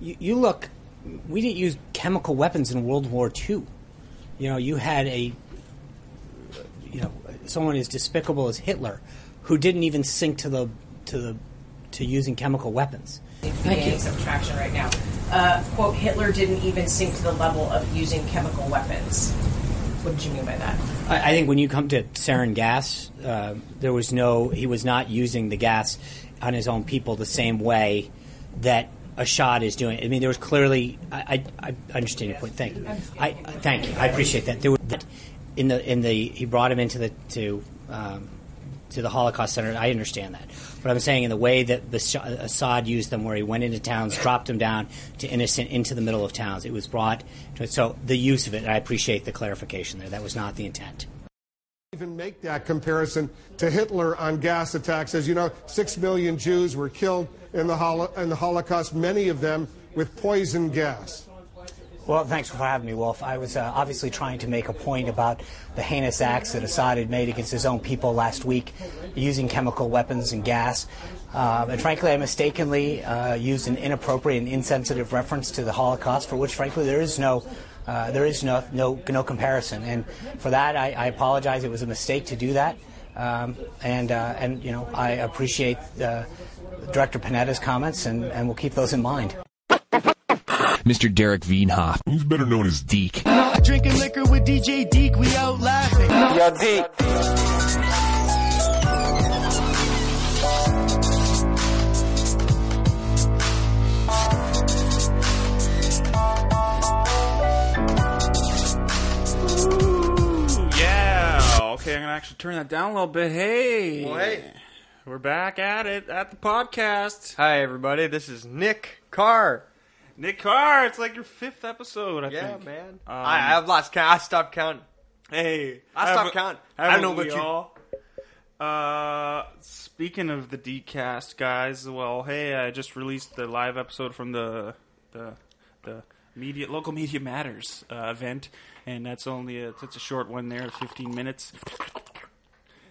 you, you look. We didn't use chemical weapons in World War II. You know, you had a, you know, someone as despicable as Hitler, who didn't even sink to the to the to using chemical weapons. Thank you. subtraction right now. Uh, quote, Hitler didn't even sink to the level of using chemical weapons. What did you mean by that? I, I think when you come to sarin gas, uh, there was no. He was not using the gas on his own people the same way that Assad is doing. I mean, there was clearly. I, I, I understand your point. Thank you. I, I thank you. I appreciate that. There was in the in the he brought him into the to um, to the Holocaust Center. I understand that, but I'm saying in the way that the Sh- Assad used them, where he went into towns, dropped them down to innocent into the middle of towns. It was brought. To, so the use of it, I appreciate the clarification there. That was not the intent. Even make that comparison to Hitler on gas attacks. As you know, six million Jews were killed in the, holo- in the Holocaust, many of them with poison gas. Well, thanks for having me, Wolf. I was uh, obviously trying to make a point about the heinous acts that Assad had made against his own people last week, using chemical weapons and gas. Uh, and frankly, I mistakenly uh, used an inappropriate and insensitive reference to the Holocaust, for which, frankly, there is no. Uh, there is no, no no comparison, and for that I, I apologize. It was a mistake to do that, um, and uh, and you know I appreciate uh, Director Panetta's comments, and, and we'll keep those in mind. Mr. Derek Veenhoff, who's better known as Deke. Drinking liquor with DJ Deke, we out laughing. Yo, Deke. I'm gonna actually turn that down a little bit. Hey, Well, hey. we're back at it at the podcast. Hi, everybody. This is Nick Carr. Nick Carr, it's like your fifth episode. I Yeah, think. man. Um, I, I've lost count. I stopped counting. Hey, I stopped counting. I don't know about you. all? Uh, speaking of the Dcast guys, well, hey, I just released the live episode from the the the media local media matters uh, event, and that's only a, it's a short one there, 15 minutes.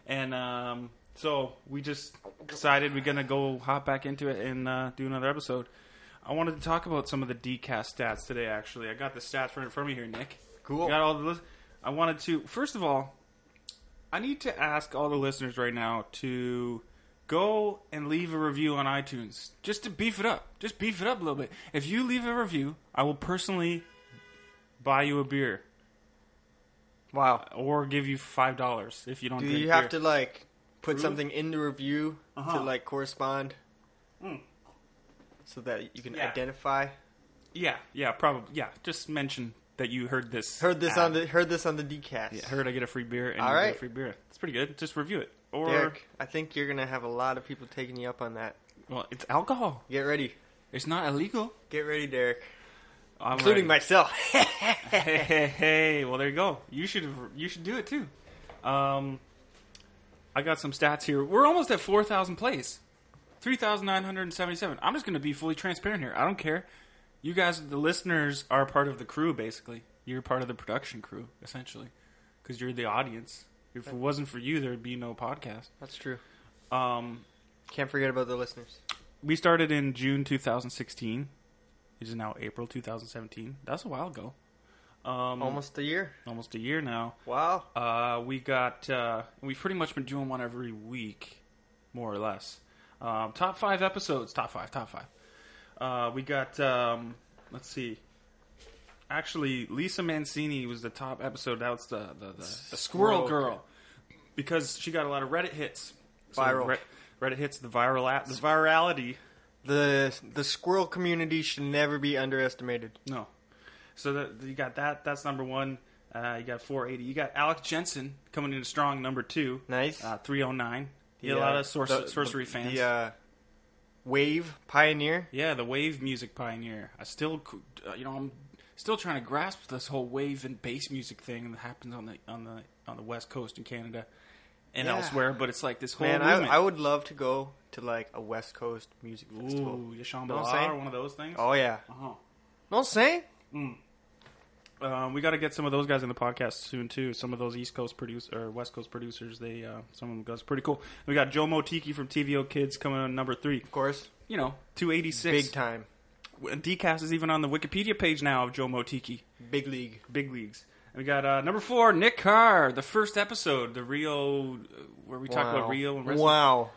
And um, so we just decided we're gonna go hop back into it and uh, do another episode. I wanted to talk about some of the DCast stats today. Actually, I got the stats right in front of me here, Nick. Cool. I got all the. Lis- I wanted to first of all, I need to ask all the listeners right now to go and leave a review on iTunes just to beef it up. Just beef it up a little bit. If you leave a review, I will personally buy you a beer Wow. or give you five dollars if you don't. Do you have beer. to like put Prove? something in the review Uh-huh. to like correspond, so that you can Yeah. identify? Yeah, yeah, probably. Yeah, just mention that you heard this. Heard this ad. on the heard this on the DCast. Yeah, heard I get a free beer and All get a free beer. It's pretty good. Just review it. Or Derek, I think you're gonna have a lot of people taking you up on that. well, it's alcohol. Get ready. It's not illegal. Get ready, Derek. I'm Including ready. myself. hey, hey, hey, well there you go. You should you should do it too. Um, I got some stats here. We're almost at four thousand plays, three thousand nine hundred and seventy-seven. I'm just going to be fully transparent here. I don't care. You guys, the listeners, are part of the crew. Basically, you're part of the production crew, essentially, because you're the audience. If it wasn't for you, there'd be no podcast. That's true. Um, Can't forget about the listeners. we started in June 2016. It is now April 2017. That's a while ago. Um, Almost a year. almost a year now. Wow. Uh, we got uh, we've pretty much been doing one every week, more or less. Um, top five episodes. Top five. Top five. Uh, we got. Um, let's see. Actually, Lisa Mancini was the top episode. That was the the, the, the Squirrel Girl because she got a lot of Reddit hits. So Viral. Re- Reddit hits the viral at the virality. The the squirrel community should never be underestimated. No. So that you got that. That's number one. Uh, you got 480. You got Alex Jensen coming in strong, number two. Nice. Uh, 309. You The, got a lot of sorc- the- sorcery the- fans. The uh, Wave Pioneer. Yeah, the wave music pioneer. I still, uh, you know, I'm still trying to grasp this whole wave and bass music thing that happens on the on the on the west coast in Canada and Yeah. elsewhere. But it's like this whole Man, I. I would love to go to like a West Coast music festival. Ooh, Shambhala what I'm saying? or one of those things. Oh yeah. Uh-huh. No saying? Um, we got to get some of those guys in the podcast soon too. Some of those East Coast producers or West Coast producers. They uh, some of them guys pretty cool. We got Joe Motiki from TVO Kids coming on number three. Of course. You know, two eighty six. Big time. Dcast is even on the Wikipedia page now of Joe Motiki. Big league. Big leagues. And we got uh, number four, Nick Carr, the first episode, the Rio, uh, where we talk about Wow. Rio and wrestling. Wow.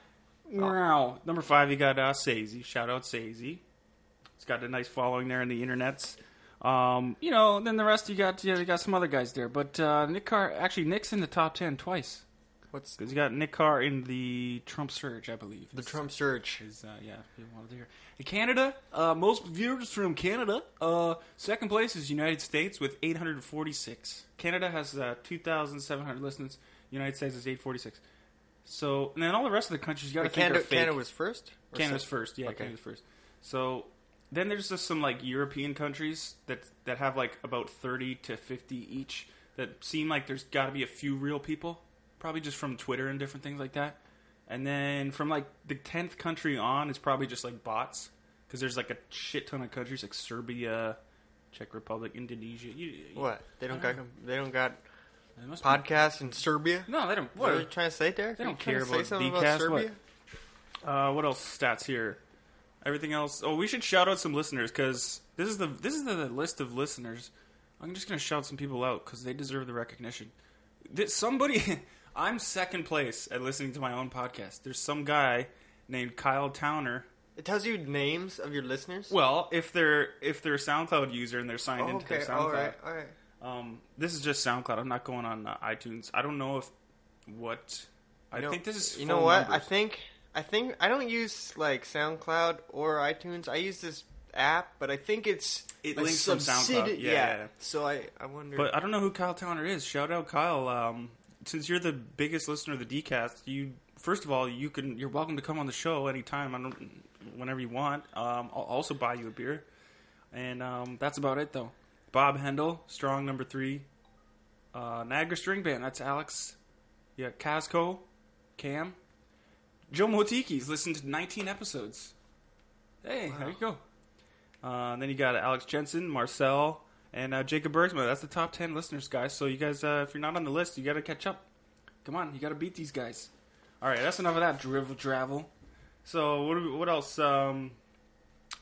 Wow. Number five, you got uh, Sazy. Shout out Sazy. He's got a nice following there in the internets. Um, you know, then the rest you got yeah, you got some other guys there, but uh, Nick Carr actually Nick's in the top ten twice What's because you got Nick Carr in the Trump surge, I believe. the Trump search? is uh, yeah, you wanted to hear. Canada, uh, most viewers from Canada. Uh, second place is United States with 846. Canada has uh, 2,700 listeners. United States is 846. So, and then all the rest of the countries, you got to think Canada, are fake. Canada was first. Or Canada's sec- first, yeah, Okay. Canada's first. So then there's just some like European countries that that have like about 30 to 50 each that seem like there's got to be a few real people, probably just from Twitter and different things like that. And then from like the 10th country on it's probably just like bots because there's like a shit ton of countries like Serbia, Czech Republic, Indonesia. You, you- What? They don't I got they don't got must be- podcasts in Serbia. No, they don't. What are you trying to say, Derek? They don't care to say about about Serbia? Uh, what else stats here? Everything else. Oh, we should shout out some listeners because this is the this is the list of listeners. I'm just gonna shout some people out because they deserve the recognition. This, somebody, I'm second place at listening to my own podcast. There's some guy named Kyle Towner. It tells you names of your listeners. Well, if they're if they're a SoundCloud user and they're signed Oh, into okay, their SoundCloud, all right, all right. um, this is just SoundCloud. I'm not going on uh, iTunes. I don't know if what. I You know- think this is. You know what? I think I think I don't use like SoundCloud or iTunes. I use this app, but I think it's It a links from SoundCloud. Yeah, yeah, yeah. So I I wonder. But I don't know who Kyle Towner is. Shout out Kyle. Um, since you're the biggest listener of the DCast, you first of all you can you're welcome to come on the show anytime. I don't whenever you want. Um, I'll also buy you a beer, and um, that's about it though. Bob Hendel, strong number three. Uh, Niagara String Band. That's Alex. Yeah, Casco, Cam, Joe Motiki's listened to 19 episodes. Hey, there you go. Uh, then you got Alex Jensen, Marcel, and uh, Jacob Bergsma. That's the top 10 listeners, guys. So you guys, uh, if you're not on the list, you got to catch up. Come on, you got to beat these guys. All right, that's enough of that drivel travel. So what, what else? Um,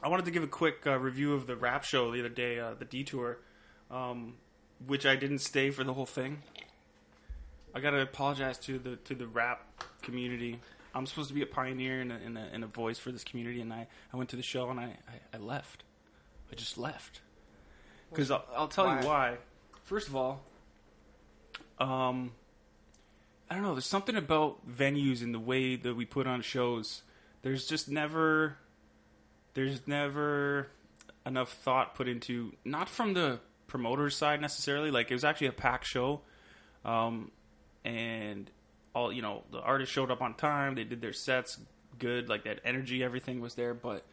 I wanted to give a quick uh, review of the rap show the other day, uh, the Detour, um, which I didn't stay for the whole thing. I gotta apologize to the to the rap community. I'm supposed to be a pioneer and a, and a, and a voice for this community, and I, I went to the show and I, I, I left. I just left because I'll, I'll tell Why? you why. First of all, um, I don't know. There's something about venues and the way that we put on shows. There's just never, there's never enough thought put into not from the promoter's side necessarily. Like it was actually a packed show, um, and all you know the artists showed up on time. They did their sets good. Like that energy, everything was there. But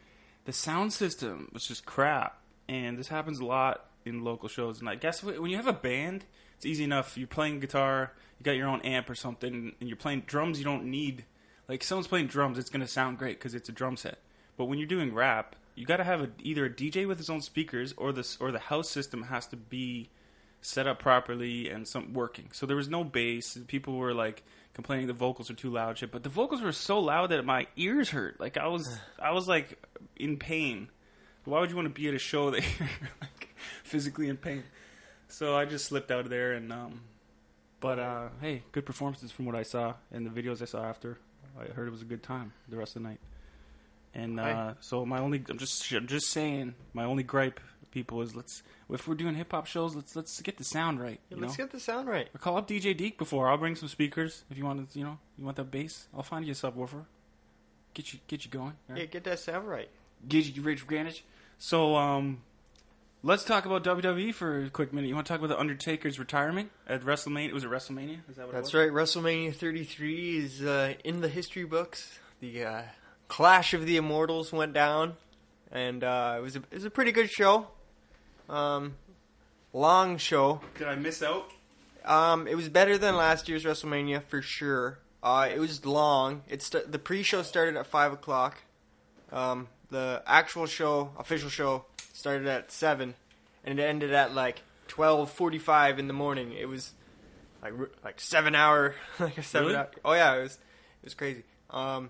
the sound system was just crap. And this happens a lot in local shows. And I guess when you have a band, it's easy enough. You're playing guitar, you got your own amp or something, and you're playing drums. You don't need like someone's playing drums. It's going to sound great because it's a drum set. But when you're doing rap, you got to have a, either a DJ with his own speakers, or this or the house system has to be set up properly and some working. So there was no bass. People were like complaining the vocals are too loud, shit. But the vocals were so loud that my ears hurt. Like I was, I was like in pain. Why would you want to be at a show that you're like physically in pain? So I just slipped out of there and um. But uh, hey, good performances from what I saw and the videos I saw after. I heard it was a good time the rest of the night. And uh, Right. so my only, I'm just, I'm just saying, my only gripe, people, is let's if we're doing hip hop shows, let's let's get the sound right. Yeah, let's know? get the sound right. Or call up DJ Deke before. I'll bring some speakers if you want to. You know, you want that bass. I'll find you a subwoofer. Get you get you going. right? Yeah, get that sound right. You rich advantage. So um, let's talk about WWE for a quick minute. You want to talk about the Undertaker's retirement at WrestleMania? It was it WrestleMania? Is that what That's it was? right. WrestleMania 33 is uh, in the history books. The uh, Clash of the Immortals went down, and uh, it was a, it was a pretty good show. Um, long show. Did I miss out? Um, it was better than last year's WrestleMania for sure. Uh, it was long. It st- the pre-show started at five o'clock. Um, the actual show, official show, started at seven, and it ended at like twelve forty-five in the morning. It was like like seven hour, like a seven Really? hour. Oh yeah, it was it was crazy. Um,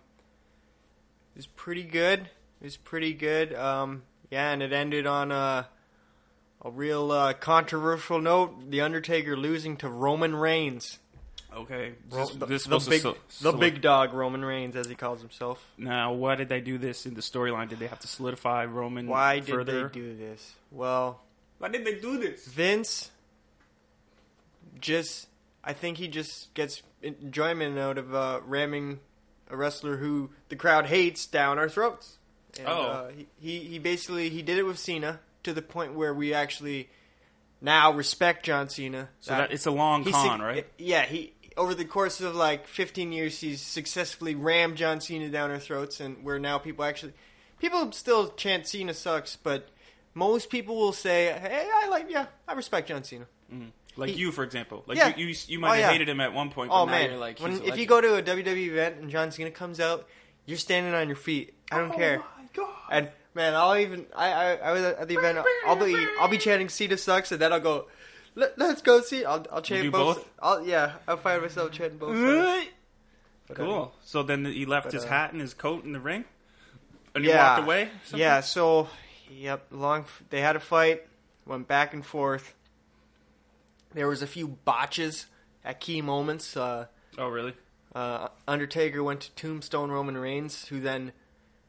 it was pretty good. It was pretty good. Um, Yeah, and it ended on a a real uh, controversial note: The Undertaker losing to Roman Reigns. Okay, Ro- this, the, this the supposed big, to so, the big dog Roman Reigns, as he calls himself. Now, why did they do this in the storyline? Did they have to solidify Roman? Why did further? they do this? Well, Why did they do this? Vince just I think he just gets enjoyment out of uh, ramming a wrestler who the crowd hates down our throats. And, Oh. uh, he, he he basically he did it with Cena to the point where we actually now respect John Cena. So that it's a long con, sig- right? Yeah, he over the course of like 15 years, he's successfully rammed John Cena down our throats, and where now people actually people still chant Cena sucks, but most people will say, "Hey, I like, yeah, I respect John Cena." Mm-hmm. Like He- you, for example. Like Yeah. you, you, you might Oh, have yeah. hated him at one point, oh, but Oh now man, you're like, when, if you go to a WWE event and John Cena comes out, you're standing on your feet. I don't oh care. Oh my God. And man, I'll even I, I I was at the event. I'll be I'll be chanting Cena sucks, and then I'll go. Let, let's go see. I'll I'll do both. both? I'll yeah. I'll find myself chanting both. sides. But, uh, Cool. So then he left but, his uh, hat and his coat in the ring, and he yeah. walked away. Something? Yeah. So, yep. Long. They had a fight. Went back and forth. There was a few botches at key moments. Uh, Oh, really? uh, Undertaker went to Tombstone Roman Reigns, who then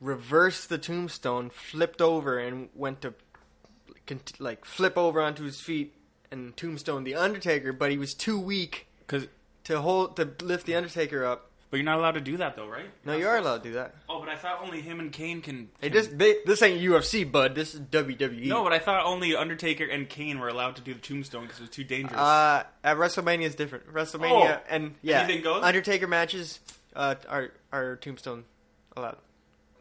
reversed the Tombstone, flipped over, and went to cont- like flip over onto his feet and Tombstone the Undertaker. But he was too weak Because, to hold to lift the Undertaker up. but you're not allowed to do that though, right? No, you are allowed to do that. Oh, but I thought only him and Kane can. Hey, can- this they, this ain't UFC, bud. This is. WWE. No, but I thought only Undertaker and Kane were allowed to do the Tombstone because it was too dangerous. Uh, at WrestleMania is different. WrestleMania Oh, and yeah, anything goes? Undertaker matches uh, are are Tombstone allowed.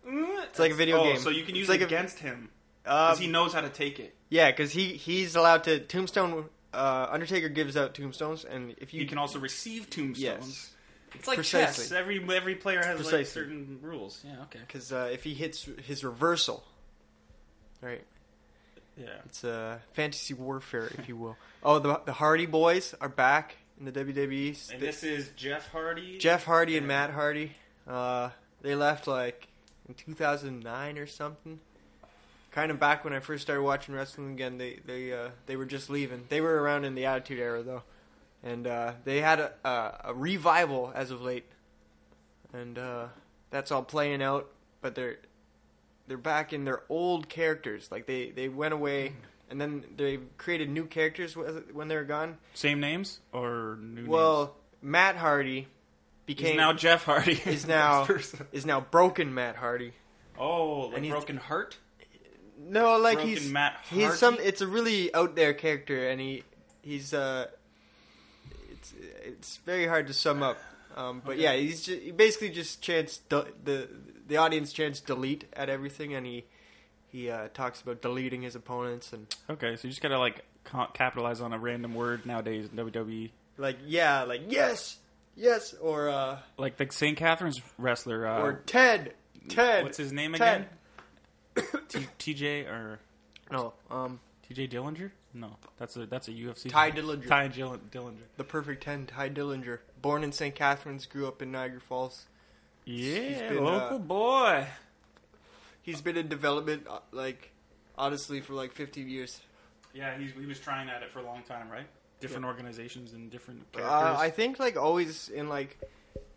It's like a video oh, game. so you can use It's like it a- against him Um, because he knows how to take it. Yeah, because he he's allowed to Tombstone. Uh, Undertaker gives out tombstones, and if you He can also receive tombstones. yes, It's like Precisely. chess. Every every player has like certain rules. Yeah. Okay. because uh, if he hits his reversal, right, Yeah. it's uh, fantasy warfare, if you will. Oh, the the Hardy Boys are back in the WWE. And this is Jeff Hardy. Jeff Hardy and Yeah. Matt Hardy. Uh, they left like in 2009 or something. Kind of back when I first started watching wrestling again. They they uh, they were just leaving. They were around in the Attitude Era though, and uh, they had a, a a revival as of late, and uh, that's all playing out. But they're they're back in their old characters. Like they they went away. And then they created new characters when they were gone. Same names or new names? Well, Matt Hardy became He's now Jeff Hardy. is now is now broken Matt Hardy. oh, like and broken heart. No, like he's Matt he's some. It's a really out there character, and he he's uh, it's it's very hard to sum up. Um, but yeah, he's just, he basically just chants de- the the audience chants delete at everything, and he he uh, talks about deleting his opponents and Okay, so you just gotta like ca- capitalize on a random word nowadays in WWE. like yeah, like yes, yes, or uh, Like the St. Catharines wrestler. Uh, or Ted, Ted. what's his name Ted. again? T- TJ or No, um, TJ Dillinger? No, that's a that's a UFC. Ty Dillinger. Ty Dill- Dillinger. the perfect ten, Ty Dillinger, born in St. Catharines, grew up in Niagara Falls. Yeah, been, local uh, boy. He's been in development, uh, like, honestly, for like 15 years. Yeah, he's, he was trying at it for a long time, right? Different organizations and different Uh. I think, like, always in, like,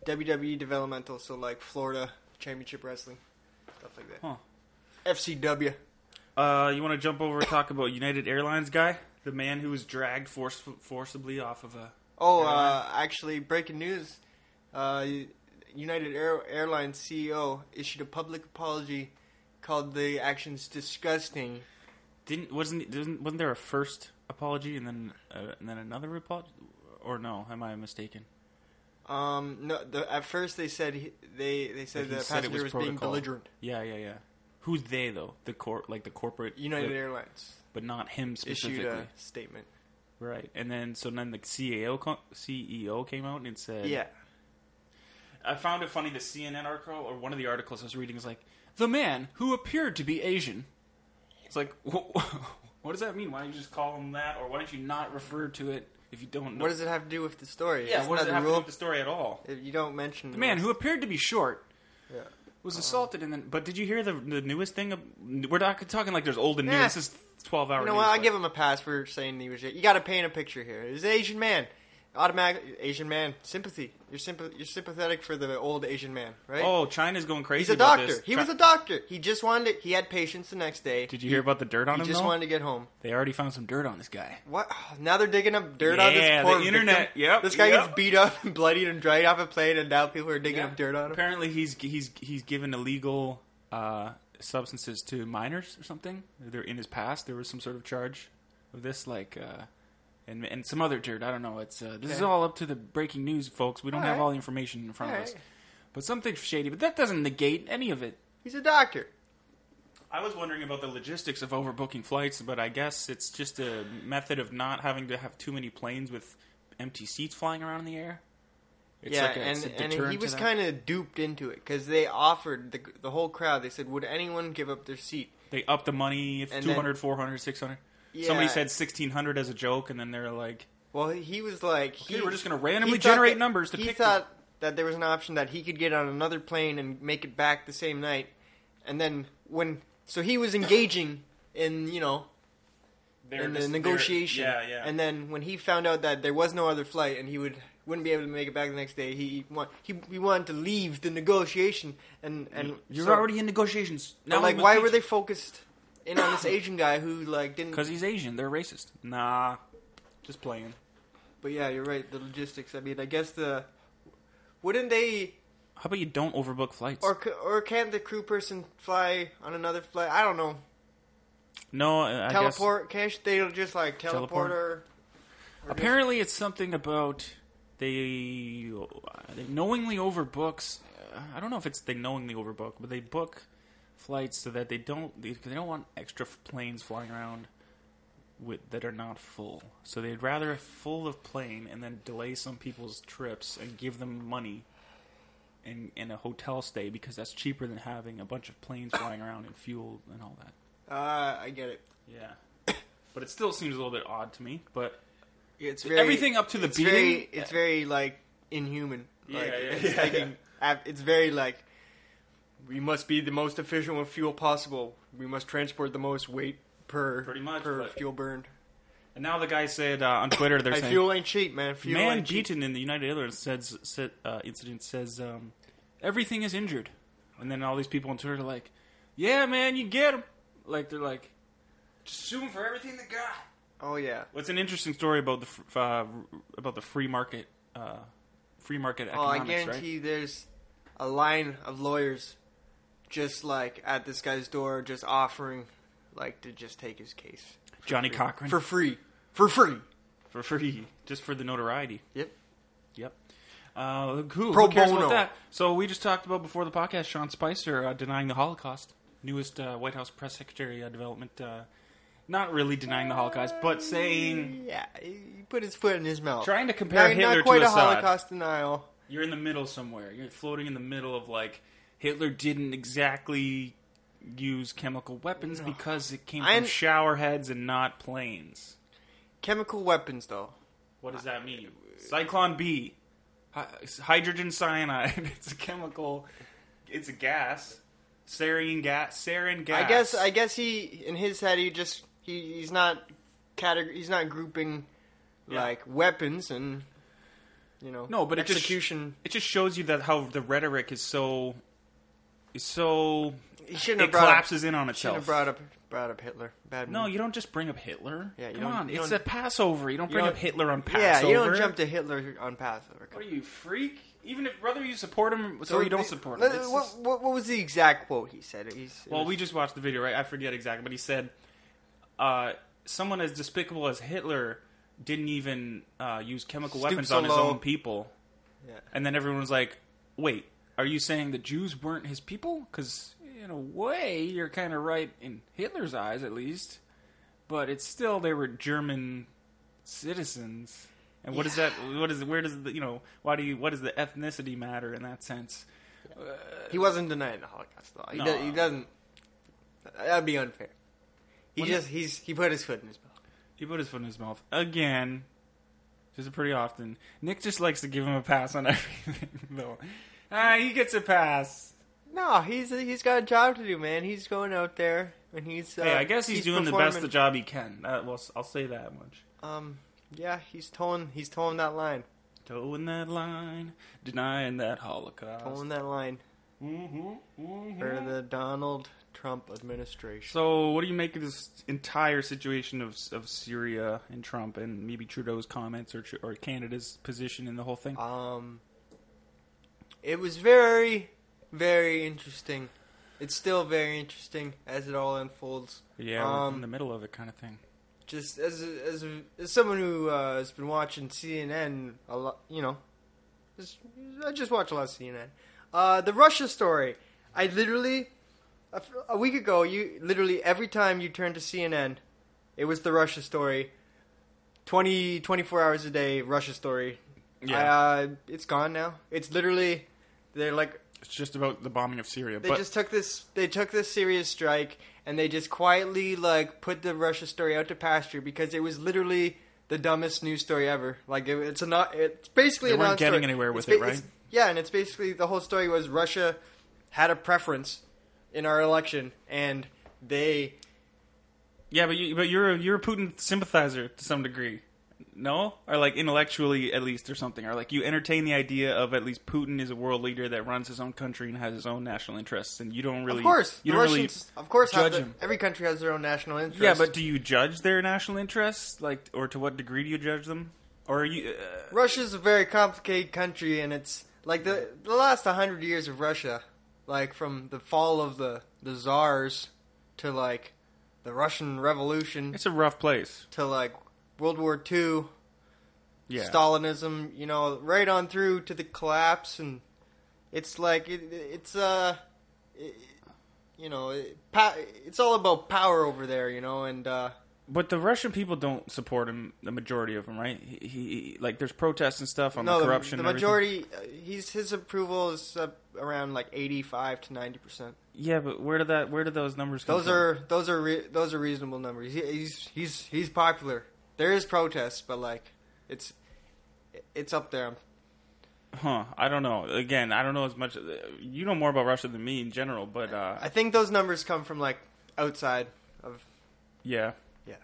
WWE developmental, so, like, Florida Championship Wrestling, stuff like that. Huh. FCW. Uh, you want to jump over and talk about United Airlines guy, the man who was dragged force- forcibly off of a. Oh, uh, actually, breaking news. Uh, United Air- Airlines CEO issued a public apology called the actions disgusting. Didn't wasn't wasn't, wasn't there a first apology and then uh, and then another apology? Or no? Am I mistaken? Um, no, the, at first they said he, they they said the said it passenger was, being belligerent. Yeah, yeah, yeah. Who's they though? The cor like the corporate United the- Airlines but not him specifically. issued a statement. Right, and then so then the CEO co- CEO came out and said, Yeah, I found it funny the CNN article or one of the articles I was reading is like the man who appeared to be Asian. It's like wh- what does that mean? Why don't you just call him that, or why don't you not refer to it if you don't know? what does it have to do with the story? yeah, Isn't what does it have to do with the story at all? If you don't mention The man who appeared to be short. Yeah. Was uh-huh. assaulted, and then. But did you hear the the newest thing? We're not talking like there's old and new. This is twelve hours. You know what? I give him a pass for saying he was. You got to paint a picture here. He's an Asian man. Automatic Asian man sympathy. You're sympath- You're sympathetic for the old Asian man, right? Oh, China's going crazy. he's a doctor. He Chi- was a doctor. He just wanted. To, he had patients the next day. Did you hear about the dirt on He him? just though? wanted to get home. They already found some dirt on this guy. What? Now they're digging up dirt on this Yeah, poor the internet. victim? Yep, This guy yep. gets beat up and bloodied and dragged off a plane, and now people are digging Yeah. up dirt on him. Apparently, he's he's he's given illegal uh, substances to minors or something. They're in his past. There was some sort of charge of this, like, uh, and and some other dirt. I don't know. It's uh, this is all up to the breaking news, folks. We don't have Alright. all the information in front of us, Alright. but something shady. But that doesn't negate any of it. He's a doctor. I was wondering about the logistics of overbooking flights, but I guess it's just a method of not having to have too many planes with empty seats flying around in the air. It's yeah, like a, and, it's a and deterrent he to was kind of duped into it because they offered the, the whole crowd. They said, "Would anyone give up their seat?" They upped the money, if And 200, 400, 600. Yeah. Somebody said 1600 as a joke, and then they're like, Well, he was like, Okay, he, we're just gonna randomly generate that- numbers to he pick thought that there was an option that he could get on another plane and make it back the same night, and then when so he was engaging in you know they're in the just- they're- negotiation. Yeah, yeah. And then when he found out that there was no other flight and he would wouldn't be able to make it back the next day, he want he, he wanted to leave the negotiation and and You're so- already in negotiations. but, like why were they focused in on this Asian guy who like didn't? Because he's Asian. They're racist. Nah, just playing. But yeah, you're right. The logistics. I mean, I guess the wouldn't they How about you don't overbook flights? or or can't the crew person fly on another flight? I don't know. no, I teleport? Can't they just like teleport, Teleport? or? or Guess, apparently, it's something about they they knowingly overbooks. I don't know if it's they knowingly overbook, but they book flights so that they don't they, they don't want extra planes flying around with that are not full. So they'd rather have full of plane and then delay some people's trips and give them money and in a hotel stay because that's cheaper than having a bunch of planes flying around and fuel and all that. Uh, I get it. Yeah. But it still seems a little bit odd to me. But It's very, Everything up to the it's beating? Very, it's very like inhuman. Yeah, like, yeah, it's, yeah, taking- ap- it's very like we must be the most efficient with fuel possible. We must transport the most weight per Pretty much, per but- fuel burned. and now the guy said uh, on Twitter they're Hey, saying fuel ain't cheap, man. Fuel Man ain't cheap. Beaton in the United Airlines says, said, uh, incident says um, everything is injured, and then all these people on Twitter are like, "Yeah, man, you get them." Like they're like, "Just sue 'em for everything they got." Oh yeah. What's an interesting story about the fr- uh, about the free market, uh, free market Oh, I economics, guarantee right? there's a line of lawyers just like at this guy's door, just offering like to just take his case Johnnie Cochran for free, for free. for free, just for the notoriety. Yep. Yep. Uh, who, Pro who cares bono. about that? So we just talked about before the podcast Sean Spicer uh, denying the Holocaust, newest uh, White House press secretary uh, development. Uh, not really denying the Holocaust, but saying Yeah, he put his foot in his mouth. Trying to compare not, Hitler not quite to a Assad. Holocaust denial. you're in the middle somewhere. You're floating in the middle of like Hitler didn't exactly use chemical weapons because it came from I'm- shower heads and not planes. Chemical weapons, though. What does that mean? Uh, Zyklon B, hydrogen cyanide. It's a chemical. It's a gas. Sarin gas. Sarin gas. I guess. I guess he in his head he just he, he's not categ- He's not grouping Yeah. like weapons and you know no, but it just execution. it just shows you that how the rhetoric is so so he shouldn't it have brought collapses up, in on Shouldn't itself. have brought up brought up Hitler. Bad. no, move. you don't just bring up Hitler. Yeah, you Come on, it's a Passover. You don't you bring don't- up Hitler on Passover. Yeah, you don't jump to Hitler on Passover. What are you freak? Even if whether you support him, so you don't support him. What, just- what, what was the exact quote he said? He's, Well, was- we just watched the video, right? I forget exactly, but he said, uh, "Someone as despicable as Hitler didn't even uh, use chemical Stoop weapons so on his own people." Yeah. And then everyone was like, "Wait, are you saying the Jews weren't his people? Because in a way, you're kind of right in Hitler's eyes, at least. But it's still they were German citizens." And what is that? What is where does the you know why do you what does the ethnicity matter in that sense? he wasn't denying the Holocaust though. He, No. do- he doesn't. That'd be unfair. He just he's he put his foot in his mouth. He put his foot in his mouth again. Just pretty often. Nick just likes to give him a pass on everything, though. Ah, he gets a pass. No, he's he's got a job to do, man. He's going out there and he's. Uh, hey, I guess he's, doing the best the job he can. That, well, I'll say that much. Um, yeah, he's toeing he's toeing that line, Toeing that line, denying that Holocaust. toeing that line Mm-hmm. for the Donald Trump administration. So, what do you make of this entire situation of of Syria and Trump, and maybe Trudeau's comments or or Canada's position in the whole thing? Um, it was very, very interesting. It's still very interesting as it all unfolds. yeah, we're in um, the middle of it, kind of thing. Just as a, as, a, as someone who uh, has been watching CNN a lot, you know, just, I just watch a lot of CNN. Uh, the Russia story. I literally a week ago, you literally every time you turned to CNN, it was the Russia story. 20, 24 hours a day, Russia story. Yeah. Uh, it's gone now. It's literally they're like It's just about the bombing of Syria, they but just took this they took this serious strike and they just quietly like put the Russia story out to pasture because it was literally the dumbest news story ever. Like it, it's a not it's basically They a weren't getting anywhere with It's it, right? Yeah, and it's basically the whole story was Russia had a preference in our election and they yeah, but you, but you're a, you're a Putin sympathizer to some degree, no? Or like intellectually at least, or something, or like you entertain the idea of at least Putin is a world leader that runs his own country and has his own national interests, and you don't really, of course you the don't Russians of course judge the, him. every country has their own national interest. Yeah, but do you judge their national interests, like, or to what degree do you judge them? Or are you? Uh, Russia's a very complicated country, and it's like the the last hundred years of Russia, like from the fall of the the czars to like the Russian Revolution it's a rough place. to like World War II, Yeah. Stalinism, you know, right on through to the collapse, and it's like it, it's uh, it, you know, it, it's all about power over there, you know, and uh, But the Russian people don't support him. The majority of them, right? He, he like there's protests and stuff on no, the the, corruption. the and majority, uh, he's his approval is uh, around like eighty five to ninety percent. Yeah, but where did that? Where did those numbers come Those from? are those are re- those are reasonable numbers. He, he's he's he's popular. There is protests, but like it's it's up there. Huh? I don't know. Again, I don't know as much. You know more about Russia than me in general, but uh, I think those numbers come from like outside of yeah, yeah.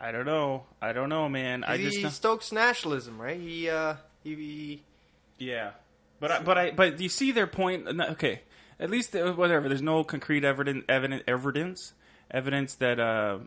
I don't know. I don't know, man. I he just know- stokes nationalism, right? He uh he, he yeah. But I, but I but you see their point. Okay, at least uh, whatever. There's no concrete evidence evidence evidence evidence that uh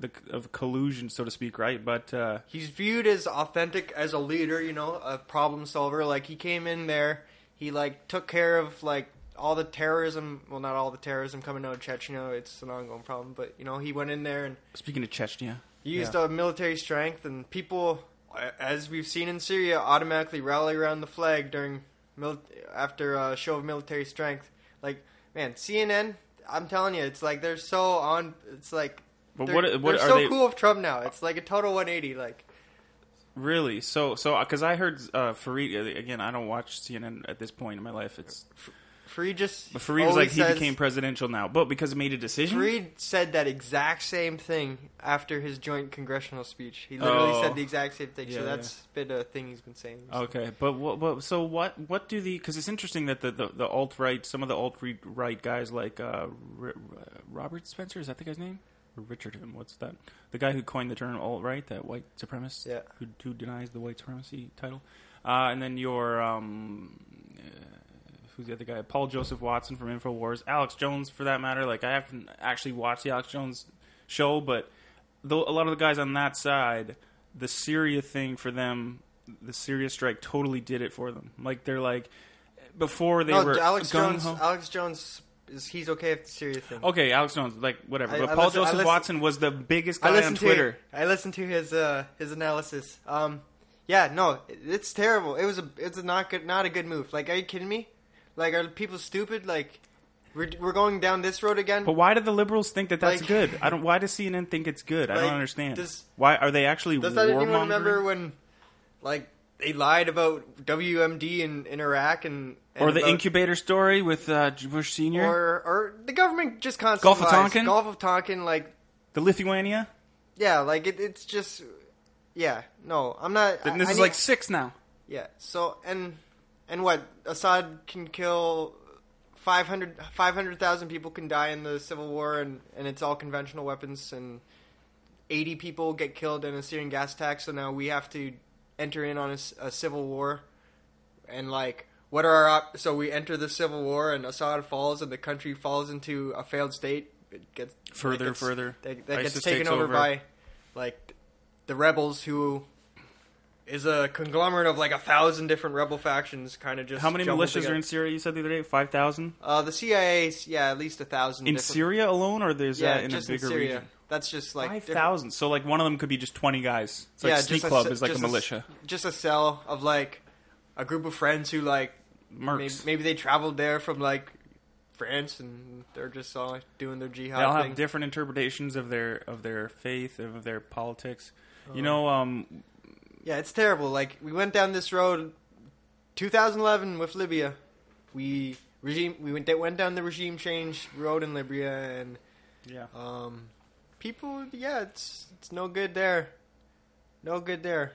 the of collusion, so to speak, right? But uh, he's viewed as authentic as a leader, you know, a problem solver. Like he came in there, he like took care of like all the terrorism. Well, not all the terrorism coming out of Chechnya. It's an ongoing problem, but you know, he went in there and speaking of Chechnya, He used yeah. military strength, and people, as we've seen in Syria, automatically rally around the flag during mil- after a show of military strength. Like, man, CNN, I'm telling you, it's like they're so on. It's like But they're, what- what they're so they- cool with Trump now. It's like a total 180. Like, Really? So, so because I heard uh, Fareed again. I don't watch CNN at this point in my life. It's Fareed just. but Fareed was like he became presidential now, but because he made a decision. Fareed said that exact same thing after his joint congressional speech. He literally Oh. said the exact same thing. Yeah, so that's been a thing he's been saying. Okay, but what? what so what? What do the? Because it's interesting that the the, the alt right, some of the alt right guys like uh, R- Robert Spencer, is that the guy's name? Or Richard, what's that? The guy who coined the term alt right, that white supremacist, Yeah. who, who denies the white supremacy title, uh, and then your um, uh, who's the other guy? Paul Joseph Watson from Infowars, Alex Jones, for that matter. Like I haven't actually watched the Alex Jones show, but though a lot of the guys on that side, the Syria thing for them, the Syria strike totally did it for them. Like they're like before they no, were Alex Jones. Alex Jones is he's okay with the Syria thing. Okay, Alex Jones, like whatever. I- but I Paul listen- Joseph listen- Watson was the biggest guy I on listened to Twitter. I listened to his uh, his analysis. Um, yeah, no, it's terrible. It was a it's a not good not a good move. Like, are you kidding me? Like, are people stupid? Like, we're we're going down this road again. But why do the liberals think that that's Like- good? I don't. Why does CNN think it's good? I Like, don't understand. does- why are they actually Does that anyone remember when, like, they lied about WMD in, in Iraq and or the about- incubator story with uh, Bush Senior, or or the government just constantly Gulf of lies. Tonkin? Gulf of Tonkin, like, the Lusitania. yeah, like it, it's just, yeah, no, I'm not. Then this I is need- like six now. Yeah. So and and what Assad can kill 500 500,000 people can die in the civil war, and and it's all conventional weapons, and eighty people get killed in a Syrian gas attack. So now we have to enter in on a civil war, and like. What are our op- so we enter the civil war and Assad falls and the country falls into a failed state. It gets Further, gets- further. That, that gets taken over, over. by like the rebels who is a conglomerate of like a thousand different rebel factions, kind of just. How many militias together. are in Syria? You said the other day, five thousand Uh, the CIA's yeah, at least a thousand in different- Syria alone, or there's Yeah, that in a in bigger Syria. region? That's just like five thousand. So like one of them could be just twenty guys. It's like yeah, Sneak Club ce- is like a militia. just a cell of like a group of friends who like Mercs. maybe they traveled there from like France and they're just all doing their jihad They all thing. have different interpretations of their of their faith of their politics. You know, um, Yeah, it's terrible. Like we went down this road, 2011 with Libya. We regime we went went down the regime change road in Libya, and yeah. um, people. Yeah, it's it's no good there. No good there.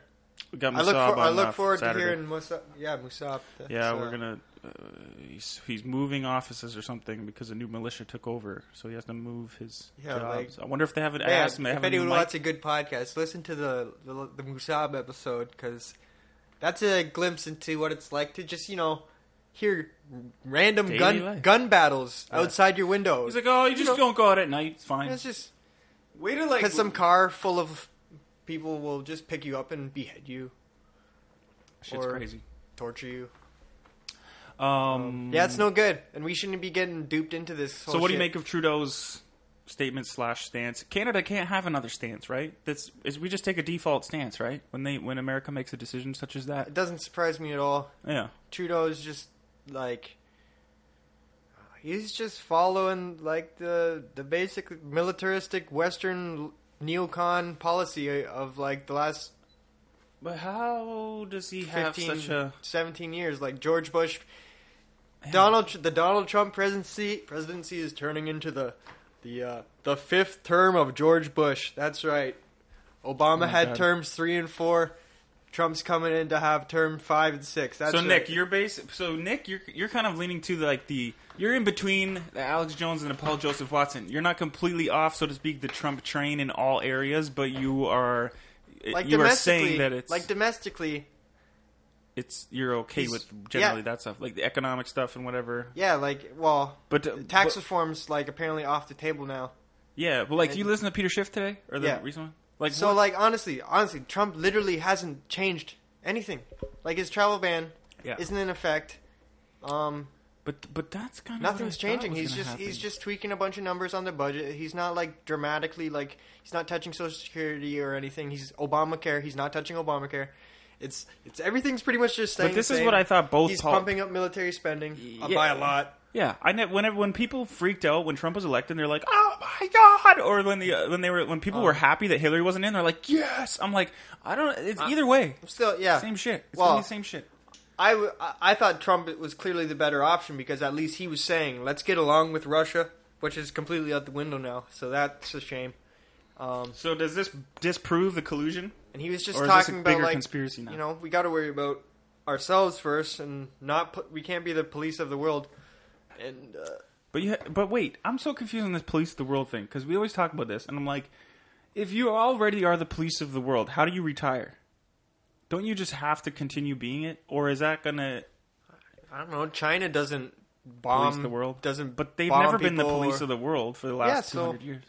We got I look Musab for, I look uh, forward Saturday. to hearing Musab. Yeah, Musab. Yeah, uh, we're gonna. Uh, he's he's moving offices or something because a new militia took over, so he has to move his Yeah, like- jobs. I wonder if they have an Man, ass. They if have anyone wants a good podcast, listen to the the, the Musab episode because that's a glimpse into what it's like to just you know hear random Daily gun life. gun battles Yeah. outside your window. He's like, oh, you just know- don't go out at night. It's fine. It's just Way to like because some car full of people will just pick you up and behead you, Shit's or crazy. torture you. Um, Yeah, it's no good, and we shouldn't be getting duped into this. So what do you make of Trudeau's statement slash stance? Canada can't have another stance, right? That's is we just take a default stance, right? When they when America makes a decision such as that. It doesn't surprise me at all. Yeah. Trudeau is just like he's just following like the the basic militaristic Western neocon policy of like the last But how does he have 15, such a 17 years. Like George Bush, Donald Tr- the Donald Trump presidency presidency is turning into the the uh, the fifth term of George Bush. That's right. Obama my had God. terms three and four. Trump's coming in to have term five and six. That's so right. Nick, you're base. So Nick, you're you're kind of leaning to the, like the you're in between the Alex Jones and the Paul Joseph Watson. You're not completely off, so to speak, the Trump train in all areas, but you are like you are saying that it's like domestically. it's you're okay with generally yeah. that stuff, like the economic stuff and whatever. Yeah, like well, But uh, tax but- reform's like apparently off the table now. yeah, but like, and- do you listen to Peter Schiff today or the Yeah. recent one? Like, So what- like honestly, honestly, Trump literally hasn't changed anything. Like his travel ban Yeah. isn't in effect. Um, but but that's kind of nothing's changing. He's just he's just tweaking a bunch of numbers on the budget. He's not like dramatically like he's not touching Social Security or anything. He's Obamacare. He's not touching Obamacare. It's it's everything pretty much just staying. But this is what I thought both He's pol- pumping up military spending uh, Yeah. by a lot. Yeah, I ne- whenever when people freaked out when Trump was elected, they're like, "Oh my god!" Or when the uh, when they were when people Uh. were happy that Hillary wasn't in, they're like, "Yes!" I'm like, I don't. It's either way, I'm Still, yeah, same shit. It's Well, gonna be the same shit. I, I- thought Trump was clearly the better option because at least he was saying, let's get along with Russia, which is completely out the window now. So that's a shame. Um, So does this disprove the collusion? and he was just Or is this a talking about like, conspiracy now? you know, we got to worry about ourselves first, and not we can't be the police of the world. And uh, But you, ha- but wait, I'm so confused on this police of the world thing because we always talk about this, and I'm like, if you already are the police of the world, how do you retire? Don't you just have to continue being it, or is that gonna I don't know, China doesn't bomb police the world? Doesn't, but they've never been the police or- of the world for the last Yeah, so- 200 years.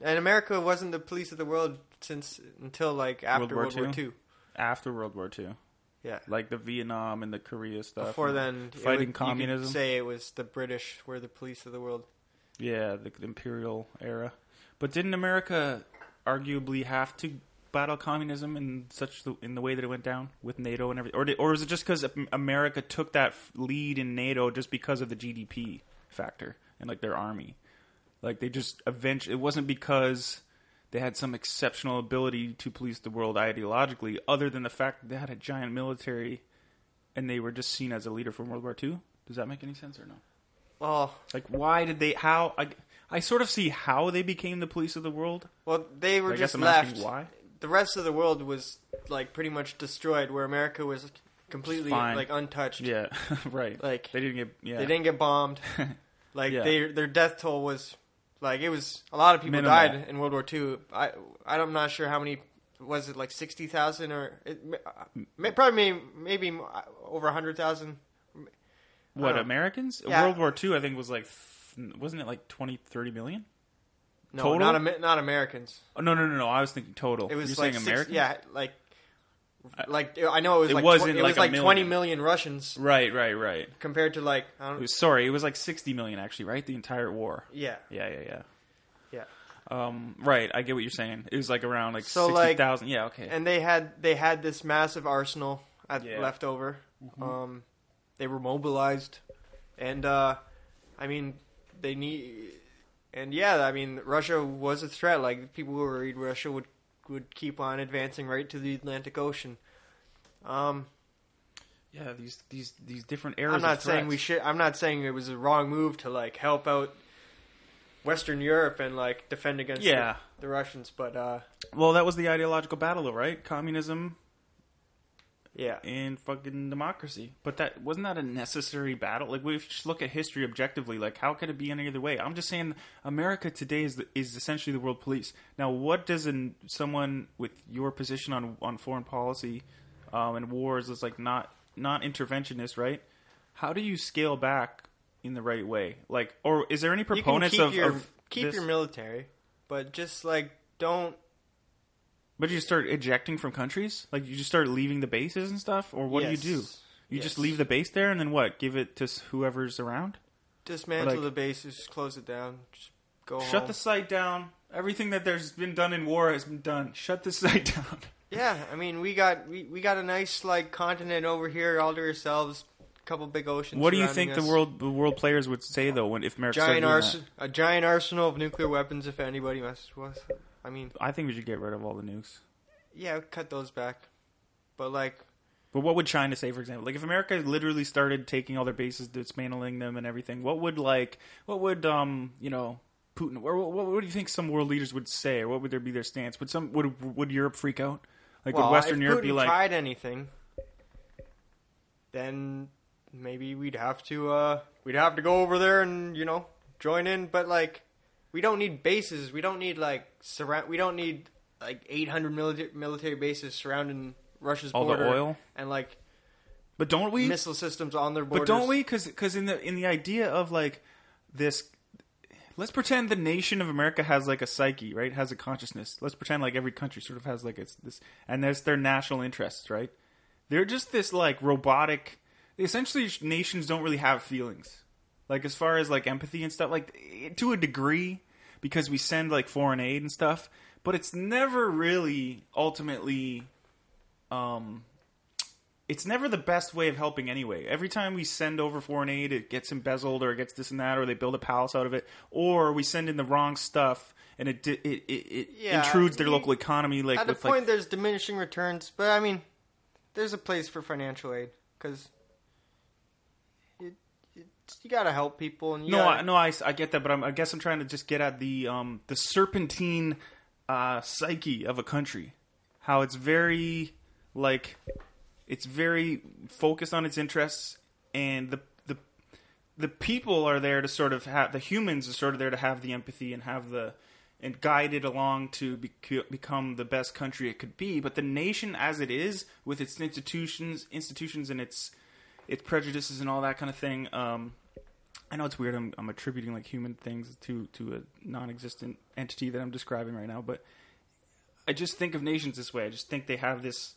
And America wasn't the police of the world since until like after War World War, II? II. After World War II, Yeah. like the Vietnam and the Korea stuff. Before then, fighting would- communism. say it was the British were the police of the world. Yeah, the, the imperial era. But didn't America arguably have to battle communism in such the, in the way that it went down with NATO and everything, or did, or was it just because America took that lead in NATO just because of the GDP factor and like their army? Like they just eventually, it wasn't because they had some exceptional ability to police the world ideologically, other than the fact that they had a giant military and they were just seen as a leader from World War II. Does that make any sense or no? Oh, Like, why did they? How? I, I sort of see how they became the police of the world. well, they were just left. why. The rest of the world was like pretty much destroyed, where America was completely Fine. like untouched. Yeah, right. Like, they didn't get. Yeah, They didn't get bombed. Like Yeah. they their death toll was like it was a lot of people Minimal. died in World War II. I I'm not sure how many was it like sixty thousand or it, may- probably may- maybe over hundred thousand. What Uh, Americans? yeah. World War II, I think was like, wasn't it like 20, 30 million? No, Total? not Am- not Americans. Oh, no, no, no, no. I was thinking total. It was You're like saying six, Americans? yeah, like like I know it was It like wasn't tw- it like was a like twenty million. million Russians Right, right, right. compared to like I don't was, sorry, it was like 60 million actually, right? The entire war. yeah Yeah, yeah, yeah. yeah. Um, right, I get what you're saying. It was like around like So, like- 60,000. yeah, okay. and they had they had this massive arsenal at, Yeah. Mm-hmm. left over. Um, they were mobilized, and uh, I mean they need, and yeah, I mean Russia was a threat. Like people were worried Russia would would keep on advancing right to the Atlantic Ocean. Um, yeah, these these these different areas. I'm not of saying we should. I'm not saying it was a wrong move to like help out Western Europe and like defend against Yeah. the, the Russians, but uh, Well, that was the ideological battle, though, right? Communism yeah, and fucking democracy. But that wasn't that a necessary battle? Like, we just look at history objectively. Like, how could it be any other way? I'm just saying, America today is the, is essentially the world police. Now, what does an, someone with your position on on foreign policy um, and wars is like not not interventionist, right? How do you scale back in the right way? Like, or is there any you proponents keep of, your of keep this? your military, but just like don't But you start ejecting from countries? Like you just start leaving the bases and stuff? Or what Yes. do you do? You just Yes. leave the base there and then what? Give it to s- whoever's around? dismantle Like- the bases, close it down, just go Shut home. the site down. Everything that there's been done in war has been done. Shut the site down. Yeah, I mean we got we, we got a nice like continent over here all to ourselves, a couple big oceans. What do you surrounding think the us. world the world players would say though when if America started giant doing arsenal a giant arsenal of nuclear weapons if anybody messes with? I mean. I think we should get rid of all the nukes. yeah, cut those back, but like But what would China say, for example? Like if America literally started taking all their bases, dismantling them, and everything, what would like what would um you know Putin or what, what do you think some world leaders would say, or what would there be their stance? Would some would would Europe freak out? Like well, would Western Europe Putin be like, tried anything, then maybe we'd have to uh we'd have to go over there and you know join in. But like, we don't need bases. We don't need like surround. We don't need like 800 military military bases surrounding Russia's All the border oil? and like but don't we? missile systems on their borders. But don't we? Because in the in the idea of like this, let's pretend the nation of America has like a psyche, right? Has a consciousness. Let's pretend like every country sort of has like it's this, and there's their national interests, right? They're just this like robotic. Essentially, nations don't really have feelings, like as far as like empathy and stuff. Like to a degree, because we send like foreign aid and stuff, but it's never really ultimately. Um, it's never the best way of helping anyway. Every time we send over foreign aid, it gets embezzled or it gets this and that, or they build a palace out of it, or we send in the wrong stuff and it it it, it Yeah, intrudes their you- local economy. Like At with point, like, there's diminishing returns, but I mean, there's a place for financial aid because you, you got to help people. And you no, gotta, I, no, I, I get that, but I'm, I guess I'm trying to just get at the um the serpentine uh, psyche of a country, how it's very like it's very focused on its interests, and the the the people are there to sort of have the humans are sort of there to have the empathy and have the and guide it along to bec- become the best country it could be. But the nation, as it is, with its institutions, institutions, and its its prejudices and all that kind of thing. Um, I know it's weird. I'm, I'm attributing like human things to to a non-existent entity that I'm describing right now, but I just think of nations this way. I just think they have this,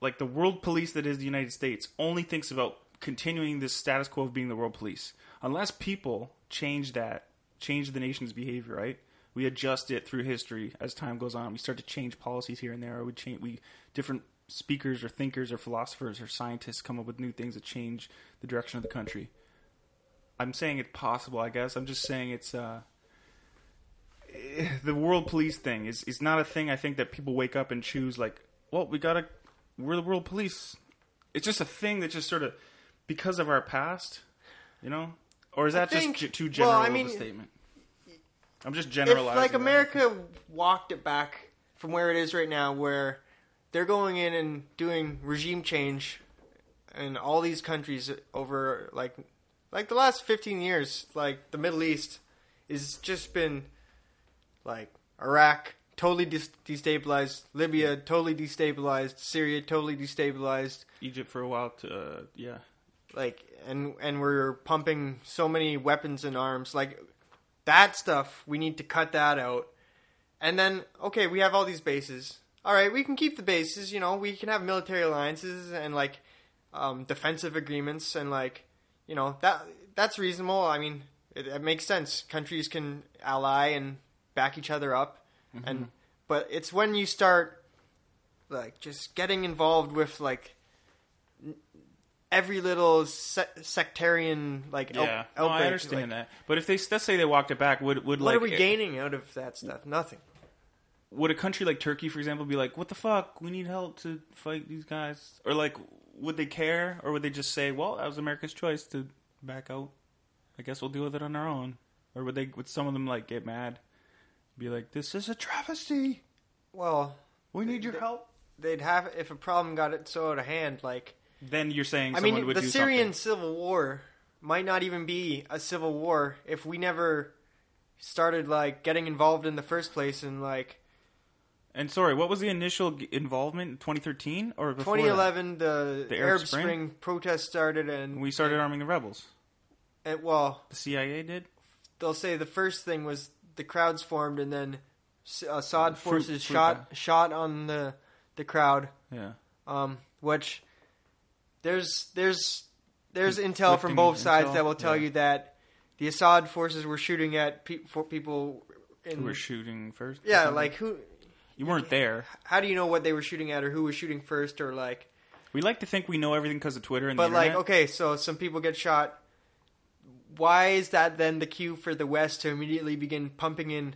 like the world police that is the United States, only thinks about continuing this status quo of being the world police. Unless people change that, change the nation's behavior, right? We adjust it through history as time goes on. We start to change policies here and there. We change we different speakers or thinkers or philosophers or scientists come up with new things that change the direction of the country. I'm saying it's possible, I guess. I'm just saying it's uh, the world police thing is is not a thing. I think that people wake up and choose like, well, we gotta, we're the world police. It's just a thing that just sort of because of our past, you know, or is that think- just too well, general I of mean, a statement? I'm just if generalizing. like that. America walked it back from where it is right now, where they're going in and doing regime change in all these countries over like like the last 15 years, like the Middle East is just been like Iraq totally dis- destabilized, Libya totally destabilized, Syria totally destabilized, Egypt for a while to uh, yeah. like and and we're pumping so many weapons and arms. Like that stuff we need to cut that out. And then okay we have all these bases. All right we can keep the bases you know we can have military alliances and like um, defensive agreements and like you know that that's reasonable i mean it, it makes sense countries can ally and back each other up mm-hmm. and but it's when you start like just getting involved with like every little se- sectarian like Yeah, no, I understand like, that. But if they let's say they walked it back, would would What like are we gaining out of that stuff? Nothing. would a country like Turkey, for example, be like, "What the fuck? We need help to fight these guys," or like, would they care, or would they just say, "Well, that was America's choice to back out. I guess we'll deal with it on our own," or would they? Would some of them like get mad, be like, "This is a travesty. Well, We need your help." they'd have if a problem got it so out of hand. Like, Then you're saying I mean, would the Syrian something. civil war might not even be a civil war if we never started like getting involved in the first place and like And sorry, what was the initial g- involvement? 2013 or before that? 2011 the, The Arab, Arab Spring? Spring? protests started and We started arming the rebels. and, well The CIA did. they'll say the first thing was the crowds formed and then S- Assad Fruit- forces fruit shot shot on the the crowd Yeah. um, which there's there's there's intel from Conflicting both sides intel, that will tell yeah. you that the Assad forces were shooting at pe- for people in Who were shooting first? or yeah something? like who you weren't there. how do you know what they were shooting at or who was shooting first or like We like to think we know everything because of Twitter and but the like internet. okay so some people get shot why is that then the cue for the west to immediately begin pumping in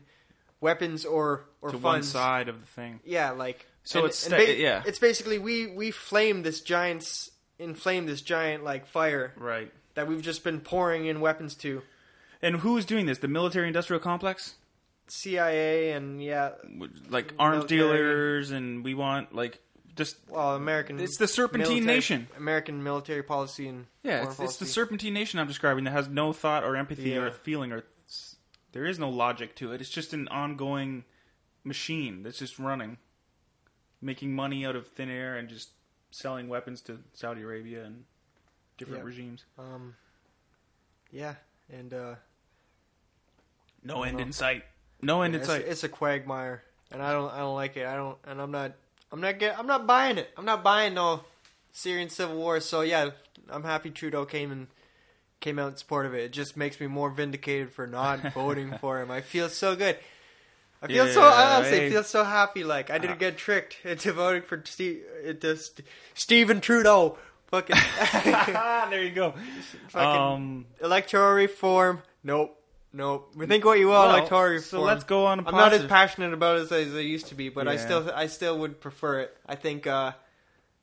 weapons or or to one funds side of the thing. Yeah, like So it's sta- yeah. It's basically we we flame this giant's inflame this giant like fire Right. that we've just been pouring in weapons to And who is doing this? The military industrial complex? CIA and yeah, Like arms Military. dealers, and we want, like, just. well American. It's the serpentine military- nation. American military policy and Yeah, it's, it's the serpentine nation I'm describing that has no thought or empathy Yeah. or feeling or. There is no logic to it. It's just an ongoing machine that's just running, making money out of thin air and just selling weapons to Saudi Arabia and different Yeah. regimes. Um, yeah, and uh, No end in sight. No and in it's, like it's a quagmire, and I don't I don't like it. I don't, and I'm not I'm not get I'm not buying it. I'm not buying no Syrian civil war. So yeah, I'm happy Trudeau came and came out in support of it. It just makes me more vindicated for not voting for him. I feel so good. I feel so Yeah, I honestly hey. feel so happy. Like I didn't get tricked into voting for Steve, into St- Stephen Trudeau. Fucking, there you go. fucking Um, electoral reform. Nope. Nope. We think what you will. Well, electoral reform. so let's go on a I'm not as passionate about it as I used to be, but I still, I still would prefer it. I think, uh,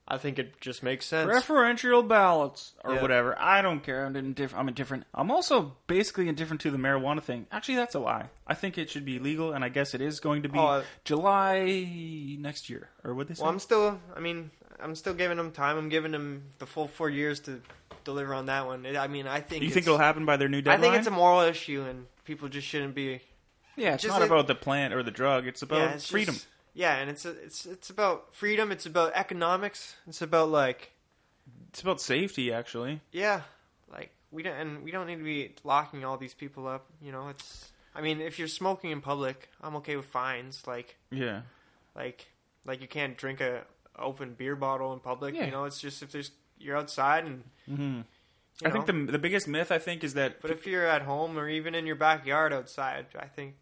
I think it just makes sense. preferential ballots or Yeah. whatever. I don't care. I'm indifferent. I'm indifferent. I'm also basically indifferent to the marijuana thing. Actually, that's a lie. I think it should be legal, and I guess it is going to be Oh, July next year, or what they say. Well, I'm still. I mean, I'm still giving him time. I'm giving him the full four years to deliver on that one. I mean, I think. you think it'll happen by their new deadline. I think it's a moral issue, and people just shouldn't be. yeah. It's not like- about the plant or the drug. It's about yeah, it's freedom. just- yeah, and it's it's it's about freedom. It's about economics. It's about like It's about safety, actually. yeah, like we don't and we don't need to be locking all these people up. You know, it's. I mean, if you're smoking in public, I'm okay with fines. Like Yeah. like like you can't drink a open beer bottle in public. Yeah. You know, it's just if there's you're outside and. hmm you I think the the biggest myth I think is that But if you're at home or even in your backyard outside, I think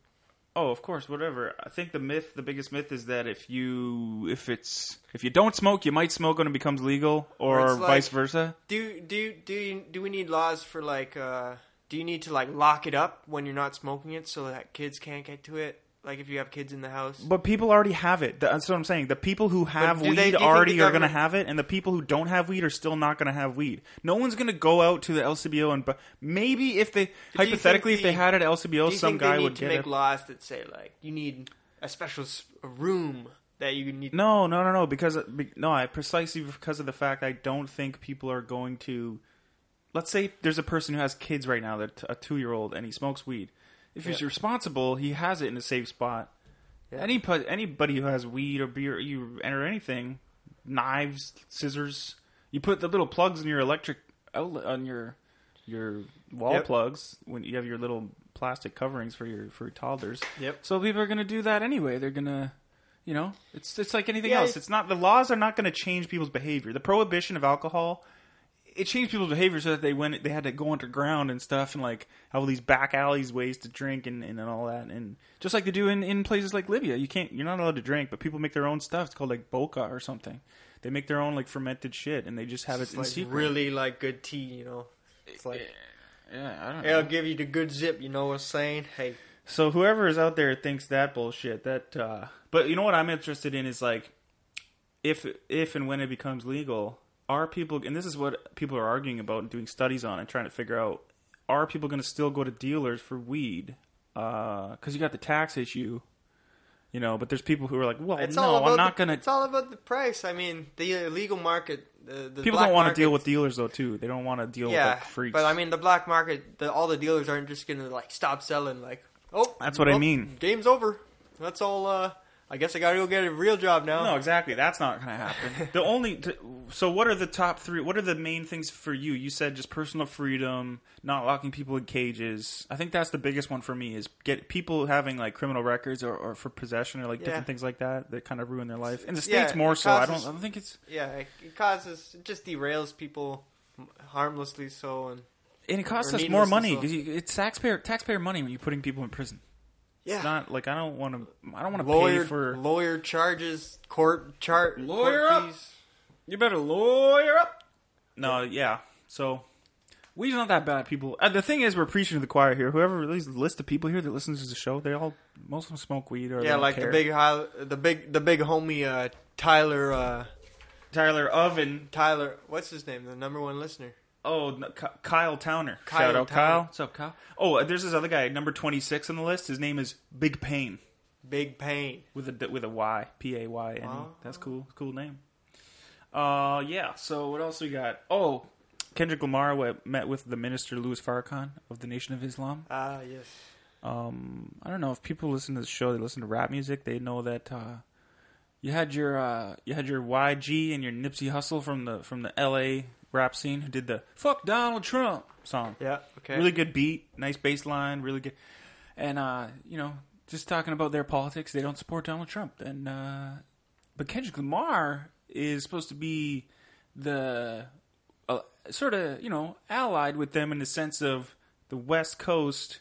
Oh, of course, whatever. I think the myth, the biggest myth, is that if you if it's if you don't smoke, you might smoke when it becomes legal, or, Or like- vice versa. do do do you, do we need laws for like uh do you need to like lock it up when you're not smoking it so that kids can't get to it? Like if you have kids in the house. But people already have it. That's what I'm saying. The people who have do weed they- do you think already are going to government- have it, and the people who don't have weed are still not going to have weed. No one's going to go out to the LCBO and but maybe if they hypothetically if they the- had it at do LCBO, you some think guy they need would to get make it. laws that say like you need a special s- room that you need. No, no, no, no. Because be- no, I precisely because of the fact I don't think people are going to. Let's say there's a person who has kids right now, that a two year old, and he smokes weed. If he's responsible, he has it in a safe spot. Any anybody who has weed or beer, you enter anything, knives, scissors, you put the little plugs in your electric outlet on your your wall Yep. plugs when you have your little plastic coverings for your for toddlers. Yep. So people are going to do that anyway. They're going to, you know, it's it's like anything Yeah, else. it- It's not the laws are not going to change people's behavior. The prohibition of alcohol, it changed people's behavior so that they went they had to go underground and stuff and like have all these back alleys ways to drink and, and all that and just like they do in, in places like Libya. You can't you're not allowed to drink, but people make their own stuff. It's called like boca or something. They make their own like fermented shit and they just have It's it in like secret. really like good tea, you know. It's like yeah, I don't know. it'll give you the good zip. You know what I'm saying? Hey, So whoever is out there thinks that bullshit. That, uh, but you know what I'm interested in is like, if if and when it becomes legal, are people? And this is what people are arguing about and doing studies on and trying to figure out: are people going to still go to dealers for weed? Because you got the tax issue, you know. But there's people who are like, well, it's no, I'm not going to. It's all about the price. I mean, the illegal market. The, the People don't want to deal with dealers though, too. They don't want to deal Yeah, with like freaks. but I mean, the black market. The, all the dealers aren't just gonna like stop selling. Like, oh, That's what I mean. Game's over. That's all. uh I guess I gotta go get a real job now. No, exactly. That's not going to happen. the only t- so what are the top three? What are the main things for you? You said just personal freedom, not locking people in cages. I think that's the biggest one for me is get people having like criminal records or, or for possession or like Yeah. different things like that that kind of ruin their life. In the Yeah, states more it so. I don't. I don't think it's Yeah, it, it causes it just derails people harmlessly. So and and it costs us more money so. it's taxpayer taxpayer money when you're putting people in prison. Yeah, It's not like I don't want to. I don't want to lawyer pay for. lawyer charges, court chart, Lawyer court up. fees. You better lawyer up. No, yeah. So weed's not that bad, people. Uh, the thing is, we're preaching to the choir here. Whoever released the list of people here that listens to the show, they all most of them smoke weed or Yeah, don't like care. the big high, the big the big homie uh, Tyler uh, Tyler Oven. Tyler. What's his name? The number one listener. Oh, no, Kyle Towner. Kyle Shout out Towner. Kyle. What's up, Kyle? Oh, uh, there's this other guy, number twenty six on the list. His name is Big Pain Big pain. with a with a Y, P A Y N. Wow. That's cool. Cool name. Uh, yeah. So what else we got? Oh, Kendrick Lamar met with the minister Louis Farrakhan of the Nation of Islam. Ah, yes. Um, I don't know if people listen to the show, they listen to rap music, they know that uh, you had your uh, you had your YG and your Nipsey Hussle from the from the LA rap scene who did the "Fuck Donald Trump" song. Yeah. Okay. Really good beat, nice bass line, really good. And uh, you know, just talking about their politics, they don't support Donald Trump. And uh, but Kendrick Lamar is supposed to be the uh, sort of you know allied with them in the sense of the West Coast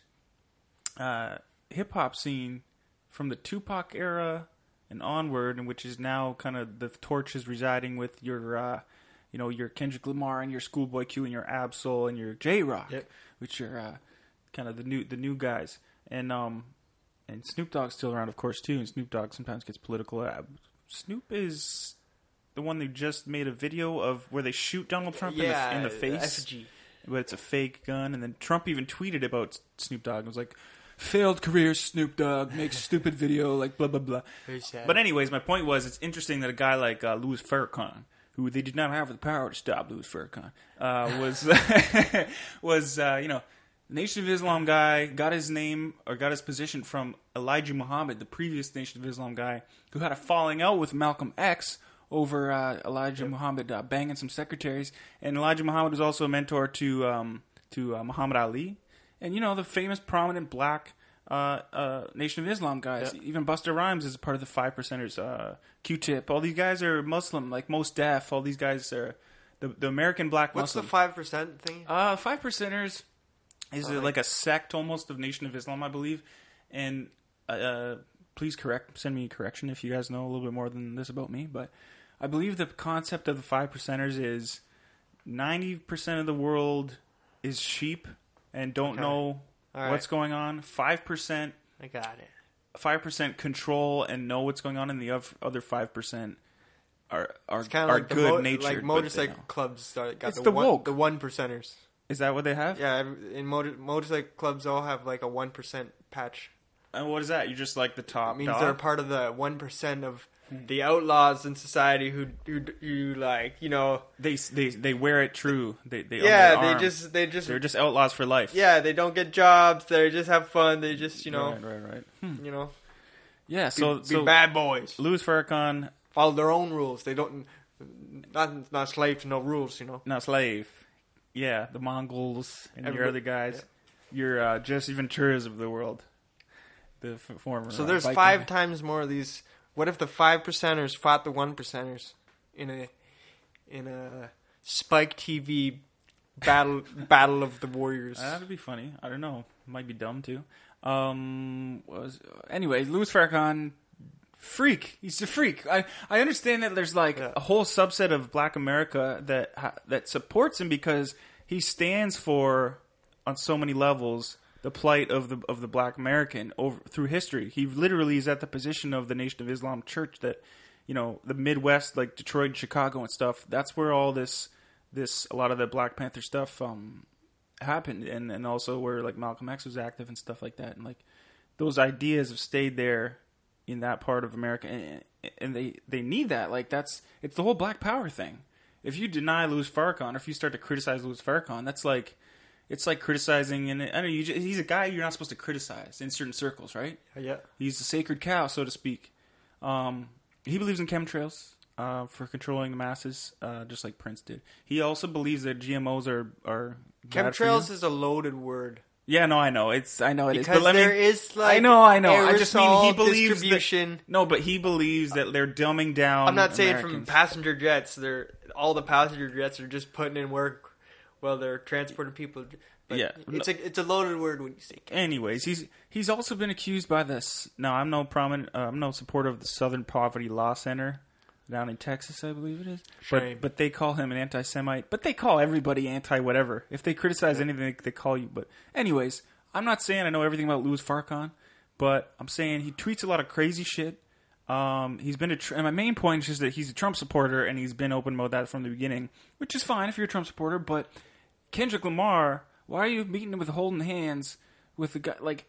uh, hip hop scene from the Tupac era and onward, and which is now kind of the torch is residing with your, uh, you know, your Kendrick Lamar and your Schoolboy Q and your Ab-Soul and your Jay Rock, Yep. which are uh, kind of the new the new guys, and um, and Snoop Dogg's still around, of course, too. And Snoop Dogg sometimes gets political. Uh, Snoop is the one that just made a video of where they shoot Donald Trump yeah, in, the, in the face but it's a fake gun. And then Trump even tweeted about Snoop Dogg. It was like, failed career Snoop Dogg makes stupid video, like blah blah blah. Very sad. But anyways, my point was, it's interesting that a guy like uh, Louis Farrakhan, who they did not have the power to stop Louis Farrakhan, uh, was was uh, you know. Nation of Islam guy got his name or got his position from Elijah Muhammad, the previous Nation of Islam guy, who had a falling out with Malcolm X over uh, Elijah Muhammad uh, banging some secretaries. And Elijah Muhammad was also a mentor to um, to uh, Muhammad Ali, and you know the famous prominent black uh, uh, Nation of Islam guys. Even Busta Rhymes is part of the Five Percenters. Uh, Q-Tip, all these guys are Muslim, like Mos Def. All these guys are the the American black What's the five percent thing? Uh, five percenters is uh, like a sect almost of Nation of Islam, I believe. And uh, uh, please correct, send me a correction if you guys know a little bit more than this about me. But I believe the concept of the five percenters is ninety percent of the world is sheep and don't Okay. know All right. what's going on. Five percent, I got it. five percent control and know what's going on, and the oth- other five percent are are It's kind of are like the good mo- natured. like motorcycle clubs. That got It's the, the one, woke. the one percenters. Is that what they have? Yeah, every- in motor, motorcycle clubs, all have like a one percent patch. And what is that? You're just like the top. It means dog? they're part of the one percent of the outlaws in society who who, who like you know They they they wear it true. They they yeah they arm. just they just they're just outlaws for life. yeah they don't get jobs they just have fun they just you know right, right, right. Hmm. you know Yeah. be, So be so bad boys Louis Farrakhan, follow their own rules they don't not not slave to no rules you know not slave. Yeah, the Mongols and your other guys. Your uh, Jesse Venturas of the world. The f- former. So uh, there's five times more of these. What if the five percenters fought the one percenters in a in a Spike TV battle battle of the warriors? That'd be funny. I don't know. Might be dumb too. Um, was anyway, Louis Farrakhan, freak. He's a freak. I I understand that there's like Yeah. a whole subset of Black America that ha- that supports him because he stands for on so many levels the plight of the of the Black American over through history. He literally is at the position of the Nation of Islam Church that you know the Midwest, like Detroit, and Chicago, and stuff. That's where all this this a lot of the Black Panther stuff um happened and and also where like Malcolm X was active and stuff like that and like those ideas have stayed there in that part of America and, and they they need that like that's it's the whole black power thing if you deny Louis Farrakhan or if you start to criticize Louis Farrakhan that's like it's like criticizing and I don't know you just, he's a guy you're not supposed to criticize in certain circles right yeah. He's a sacred cow, so to speak. Um, he believes in chemtrails uh, for controlling the masses, uh, just like Prince did. He also believes that GMOs are are bad for you. Chemtrails is a loaded word Yeah, no, I know it's I know it is, because but let there me. is like I know, I know. I just mean he aerosol believes distribution. that. No, but he believes that they're dumbing down. I'm not saying from Americans. passenger jets. They're all the passenger jets are just putting in work while they're transporting people. But Yeah. it's a it's a loaded word when you say. Anyways, he's he's also been accused by this. No, I'm no prominent. Uh, I'm no supporter of the Southern Poverty Law Center down in Texas, I believe it is. Shame. But but they call him an anti-Semite. But they call everybody anti-whatever. If they criticize anything, they, they call you. But anyways, I'm not saying I know everything about Louis Farrakhan, but I'm saying he tweets a lot of crazy shit. Um, he's been a tr- and my main point is just that he's a Trump supporter and he's been open about that from the beginning, which is fine if you're a Trump supporter. But Kendrick Lamar, why are you meeting him with holding hands with the guy? Like,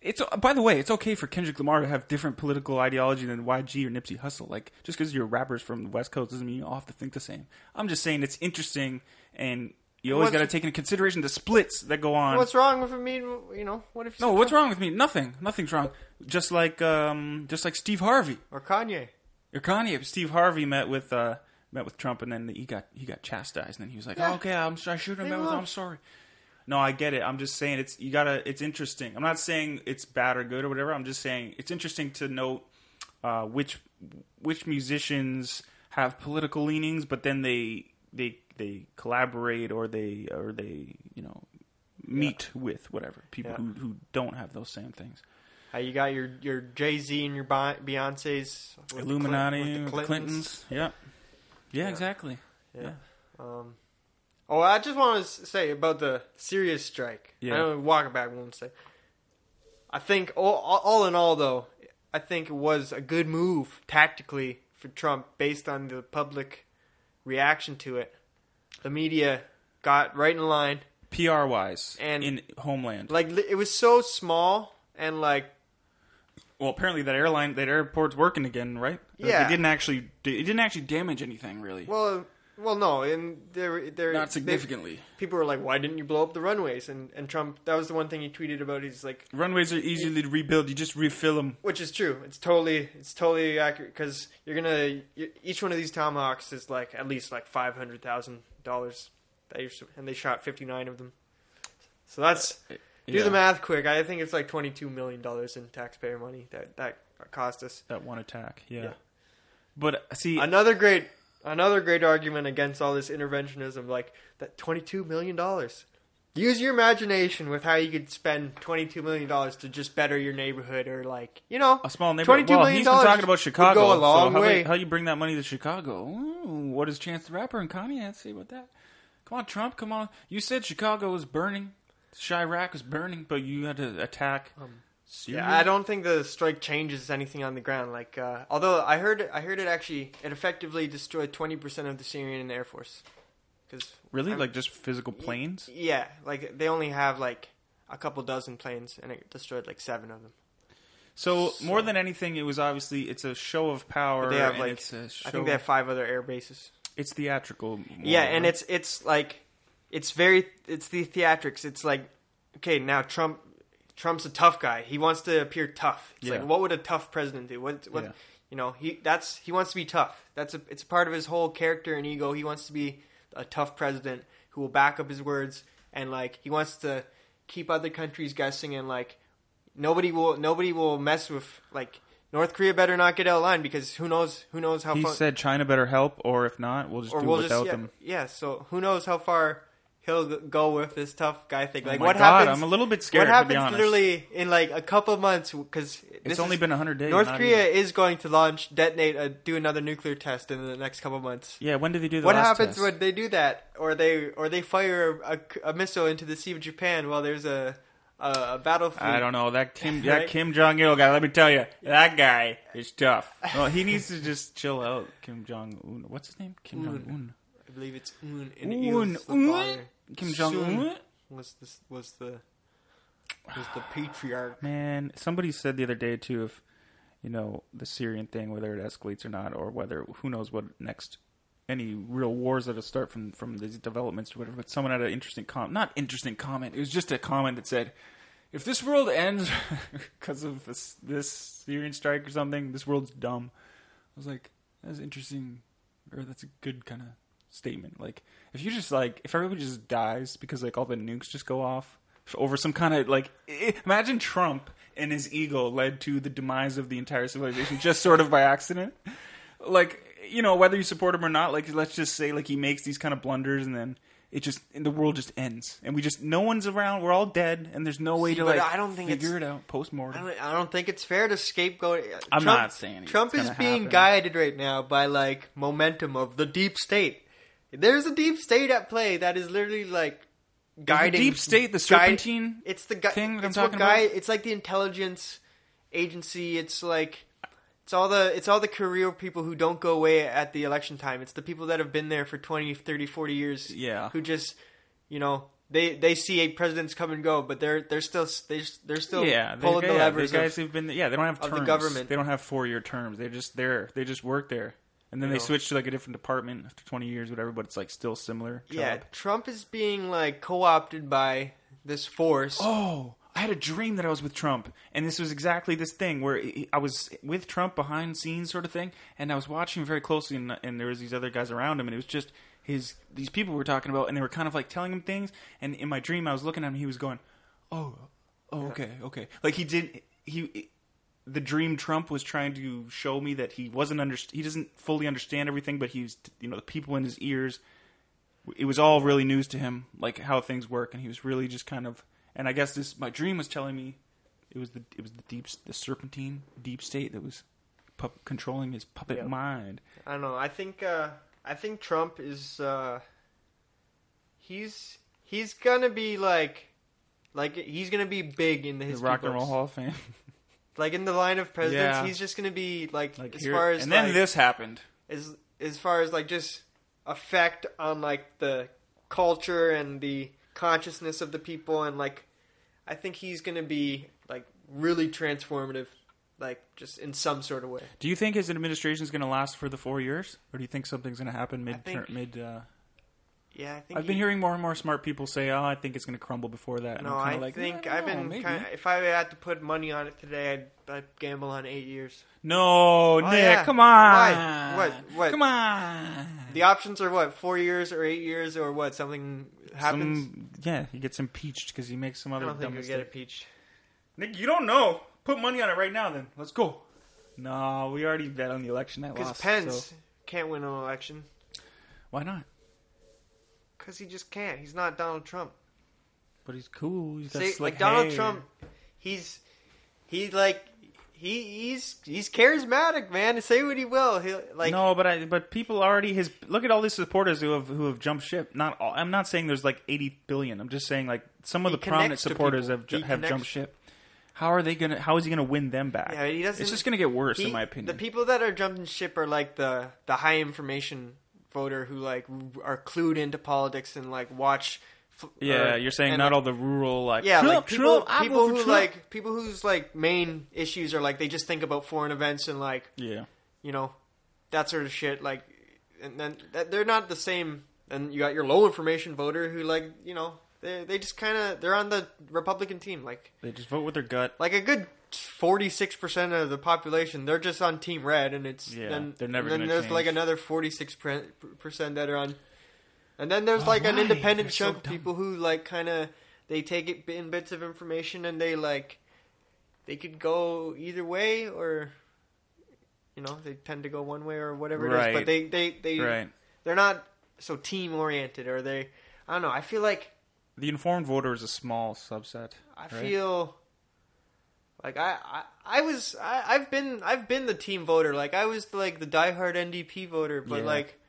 it's by the way, it's okay for Kendrick Lamar to have different political ideology than YG or Nipsey Hussle. Like, just because you're rappers from the West Coast doesn't mean you all have to think the same. I'm just saying it's interesting, and you always got to take into consideration the splits that go on. What's wrong with me? You know, what if no, what's wrong with me? Nothing. Nothing's wrong. Just like, um, just like Steve Harvey Or Kanye? or Kanye. Steve Harvey met with uh, met with Trump, and then he got he got chastised, and then he was like, Yeah. oh, "Okay, I'm I shouldn't have met with. him. I'm sorry." No, I get it. I'm just saying it's you gotta. It's interesting. I'm not saying it's bad or good or whatever. I'm just saying it's interesting to note uh, which which musicians have political leanings, but then they they they collaborate or they or they you know meet with whatever people Yeah. who who don't have those same things. How you got your your Jay Z and your Beyonces, the Illuminati, with with the the Clintons. Clintons. Yeah. yeah, exactly. Yeah. Um, oh, I just want to say about the Syrian strike. Yeah. I know walk it back one say. I think all, all all in all, though, I think it was a good move tactically for Trump based on the public reaction to it. The media got right in line. PR wise And- in Homeland. Like it was so small and like well, apparently that airline, that airport's working again, right? Yeah. it didn't actually, it didn't actually damage anything really. well, well, no, and they're, they're Not they- significantly. people were like, "Why didn't you blow up the runways?" And and Trump, that was the one thing he tweeted about. He's like, Runways are easily to rebuild. You just refill them. which is true. It's totally, it's totally accurate because you're gonna each one of these tomahawks is like at least like five hundred thousand dollars. That you're, and they shot fifty nine of them. So that's uh, do yeah. the math quick. I think it's like twenty two million dollars in taxpayer money that that cost us. That one attack, yeah. Yeah. But see, Another great, another great argument against all this interventionism, like that twenty-two million dollars. Use your imagination with how you could spend twenty-two million dollars to just better your neighborhood, or like you know, a small neighborhood. Twenty two well, million dollars. talking about Chicago. Go a long so how, way. You, how you bring that money to Chicago? Ooh, what is Chance the Rapper and Kanye to say about that? Come on, Trump. Come on. You said Chicago was burning. Chiraq was burning, but you had to attack. Syria? Um, Yeah, I don't think the strike changes anything on the ground. Like, uh, although I heard, I heard it actually, it effectively destroyed twenty percent of the Syrian Air Force. Because really like just physical planes. yeah, like they only have like a couple dozen planes, and it destroyed like seven of them. So, more than anything, it was obviously it's a show of power. They have and like it's a show, I think they have five other air bases. it's theatrical. more, Yeah, and it's it's like it's very it's the theatrics. It's like okay, now Trump Trump's a tough guy. He wants to appear tough. It's Yeah. like what would a tough president do? What what Yeah. you know, he that's he wants to be tough. That's a it's part of his whole character and ego. He wants to be a tough president who will back up his words and like he wants to keep other countries guessing and like nobody will nobody will mess with like North Korea better not get out of line because who knows who knows how far he far said China better help, or if not, we'll just do we'll it just without yeah, them. yeah. So who knows how far he'll go with this tough guy thing? Like Oh my what God, happens? I'm a little bit scared, What to be happens literally in like a couple of months? Because It's only been 100 days, North Korea even. is going to launch, detonate, uh, do another nuclear test in the next couple months. Yeah, when did they do the What happens test? when they do that, or they or they fire a, a missile into the Sea of Japan while there's a a, a battlefield? I don't know that Kim that Right? Kim Jong Il guy. Let me tell you, that guy is tough. Well, he needs to just chill out. Kim Jong Un. What's his name? Kim Jong Un. I believe it's Un and Un, Un. Kim Jong Un. Was the was the was the patriarch. Man, somebody said the other day too, if you know the Syrian thing, whether it escalates or not, or whether who knows what next, any real wars that'll start from from these developments or whatever. But someone had an interesting comment, not interesting comment. It was just a comment that said, "If this world ends because of this this Syrian strike or something, this world's dumb." I was like, "That's interesting, or that's a good kind of statement." Like, if you just like, if everybody just dies because like all the nukes just go off over some kind of like, imagine Trump and his ego led to the demise of the entire civilization just sort of by accident. Like, you know, whether you support him or not, like let's just say like he makes these kind of blunders and then. It just and the world just ends, and we just no one's around. We're all dead, and there's no way See, to like I don't think figure it's- it out post I mortem. don't, I don't think it's fair to scapegoat. I'm Trump, not saying Trump is being happen. guided right now by like momentum of the deep state. There's a deep state at play that is literally like guiding. deep state the guide- serpentine it's the gui- thing that I'm talking guy, about? It's like the intelligence agency. It's like it's all the it's all the career people who don't go away at the election time. It's the people that have been there for 20, 30, 40 years. Yeah. who just you know. They, they see a presidents come and go, but they're they're still they they're still yeah, they- pulling the yeah, levers. The guys of, who've been yeah, they don't have terms. the government. They don't have four year terms. They're just there. They just work there, and then they know. switch to like a different department after twenty years, whatever. But it's like still similar. Job. Yeah, Trump is being like co-opted by this force. Oh, I had a dream that I was with Trump, and this was exactly this thing where I was with Trump behind scenes, sort of thing, and I was watching very closely, and, and there was these other guys around him, and it was just his these people were talking about, and they were kind of like telling him things, and in my dream, I was looking at him, he was going, "Oh, oh, okay, okay," like he didn't he. The dream Trump was trying to show me that he wasn't under, he doesn't fully understand everything, but he's you know the people in his ears it was all really news to him, like how things work, and he was really just kind of. And I guess this my dream was telling me it was the it was the deep the serpentine deep state that was pu- controlling his puppet Yeah. mind. I don't know. I think uh, I think Trump is uh, he's he's gonna be like like he's gonna be big in the The history Rock and Roll. Hall of Fame. Like in the line of presidents, Yeah. he's just gonna be like, Like as here- far as and then like, this happened. as as far as like just effect on like the culture and the consciousness of the people and like I think he's gonna be like really transformative, like just in some sort of way. Do you think his administration is going to last for the four years, or do you think something's going to happen mid think- mid? Uh, Yeah, I think I've been he- hearing more and more smart people say, "Oh, I think it's going to crumble before that." And No, I'm I kinda like, think "I I've been maybe." kind of. If I had to put money on it today, I'd, I'd gamble on eight years. No, oh, Nick, Oh, yeah. come on. Why? What? What? Come on. The options are what? Four years or eight years or what? Something happens. Some, yeah, he gets impeached because he makes some I other don't think you'll get impeached. Nick, you don't know. Put money on it right now, then. Let's go. No, we already bet on the election. That Because lost. Pence so- can't win an election. why not? Because he just can't. He's not Donald Trump. But he's cool. He's got See, slick like Donald hair. Trump, he's he like he he's he's charismatic, man. Say what he will. He like no, but I but people already his look at all these supporters who have who have jumped ship. Not all, I'm not saying there's like 80 billion. I'm just saying like some of the prominent to supporters people. have ju- He have connects- jumped ship. How are they gonna? How is he gonna win them back? Yeah, he doesn't. it's just gonna get worse, he- in my opinion. The people that are jumping ship are like the the high information voter who like are clued into politics and like watch f- Yeah, uh, you're saying not like, all the rural like yeah, Trump, like people, Trump, people who Trump. like people whose like main issues are like they just think about foreign events and like yeah. you know that sort of shit. Like, and then they're not the same. And you got your low information voter who like you know they they just kind of they're on the Republican team. Like They just vote with their gut. like a good forty six percent of the population they're just on Team Red, and it's Yeah, then they're never and then gonna there's like another forty six percent that are on. And then there's oh like an independent They're so chunk of people who like kind of they take it in bits of information and they like they could go either way or you know they tend to go one way or whatever it is but they they they Right. they're not so team oriented or they I don't know I feel like The informed voter is a small subset. I right? feel like I, I I was I, I've been I've been the team voter. Like I was like the diehard NDP voter but Yeah. like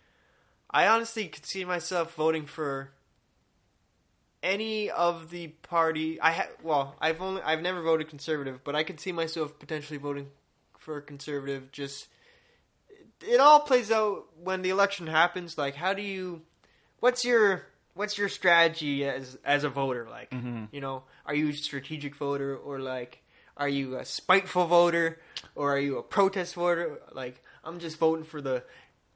I honestly could see myself voting for any of the party. I ha- well I've only I've never voted conservative but I could see myself potentially voting for a conservative. Just it all plays out when the election happens. Like how do you what's your what's your strategy as as a voter? Like mm-hmm. you know are you a strategic voter or like are you a spiteful voter or are you a protest voter like i'm just voting for the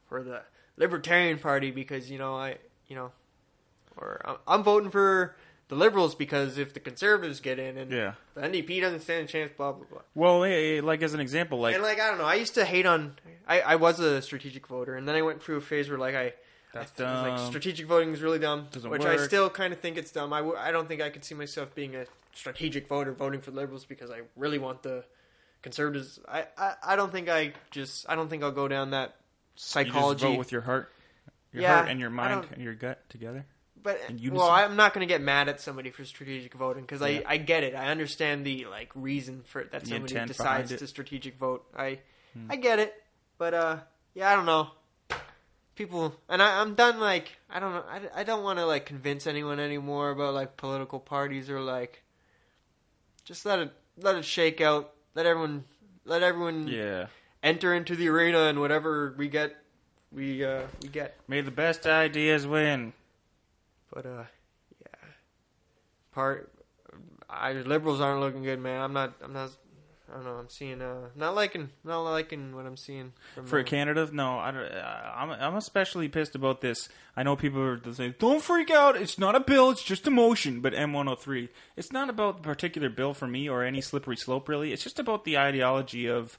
for the libertarian party because you know i you know or i'm, I'm voting for the liberals because if the conservatives get in and Yeah. the ndp doesn't stand a chance blah blah blah Well, eh, eh, like as an example, like and like I don't know, I used to hate on. I, I was a strategic voter, and then I went through a phase where like I, That's was like dumb. strategic voting is really dumb, Doesn't which I still kind of think it's dumb. I, w- I don't think I could see myself being a strategic voter voting for liberals because I really want the conservatives. I, I, I don't think I just I don't think I'll go down that you psychology. vote with your heart, your Yeah, heart and your mind and your gut together. But well, I'm not going to get mad at somebody for strategic voting because Yeah. I, I get it. I understand the like reason for it that The somebody decides. Hmm. to strategic vote. I I get it, but uh, yeah, I don't know. People and I, I'm done. Like I don't know. I, I don't want to like convince anyone anymore about like political parties or like just let it let it shake out. Let everyone let everyone Yeah. enter into the arena and whatever we get, we uh we get. May the best ideas win. But uh, yeah, part I liberals aren't looking good, man. I'm not. I'm not. I don't know. I'm seeing. Uh, not liking. Not liking what I'm seeing from For uh, Canada, no, I don't, uh, I'm I'm especially pissed about this. I know people are saying, "Don't freak out. It's not a bill. It's just a motion." But M103, it's not about the particular bill for me or any slippery slope. Really, it's just about the ideology of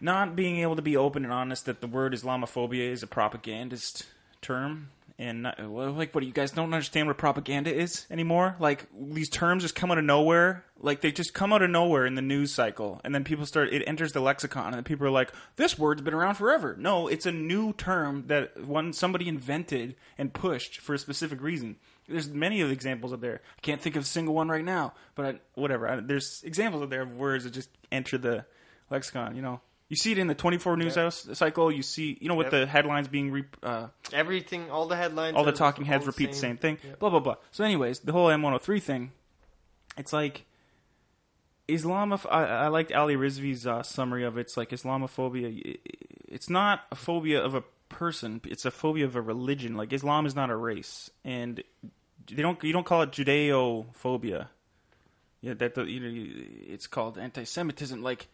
not being able to be open and honest that the word Islamophobia is a propagandist term. And like, what you guys don't understand what propaganda is anymore? Like these terms just come out of nowhere. Like they just come out of nowhere in the news cycle, and then people start. It enters the lexicon, and people are like, "This word's been around forever." No, it's a new term that one somebody invented and pushed for a specific reason. There's many of the examples out there. I can't think of a single one right now, but I, whatever. I, there's examples out there of words that just enter the lexicon. You know, you see it in the 24 news cycle. You see, you know, with Yep. the headlines being re, uh, everything. All the headlines. all the talking heads repeat the same thing. Yep. Blah blah blah. So, anyways, the whole M103 thing. It's like Islamoph. I, I liked Ali Rizvi's uh, summary of it. It's like Islamophobia. It's not a phobia of a person. It's a phobia of a religion. Like Islam is not a race, and they don't. You don't call it Judeophobia. Yeah, that the, you know, it's called anti-Semitism. Like,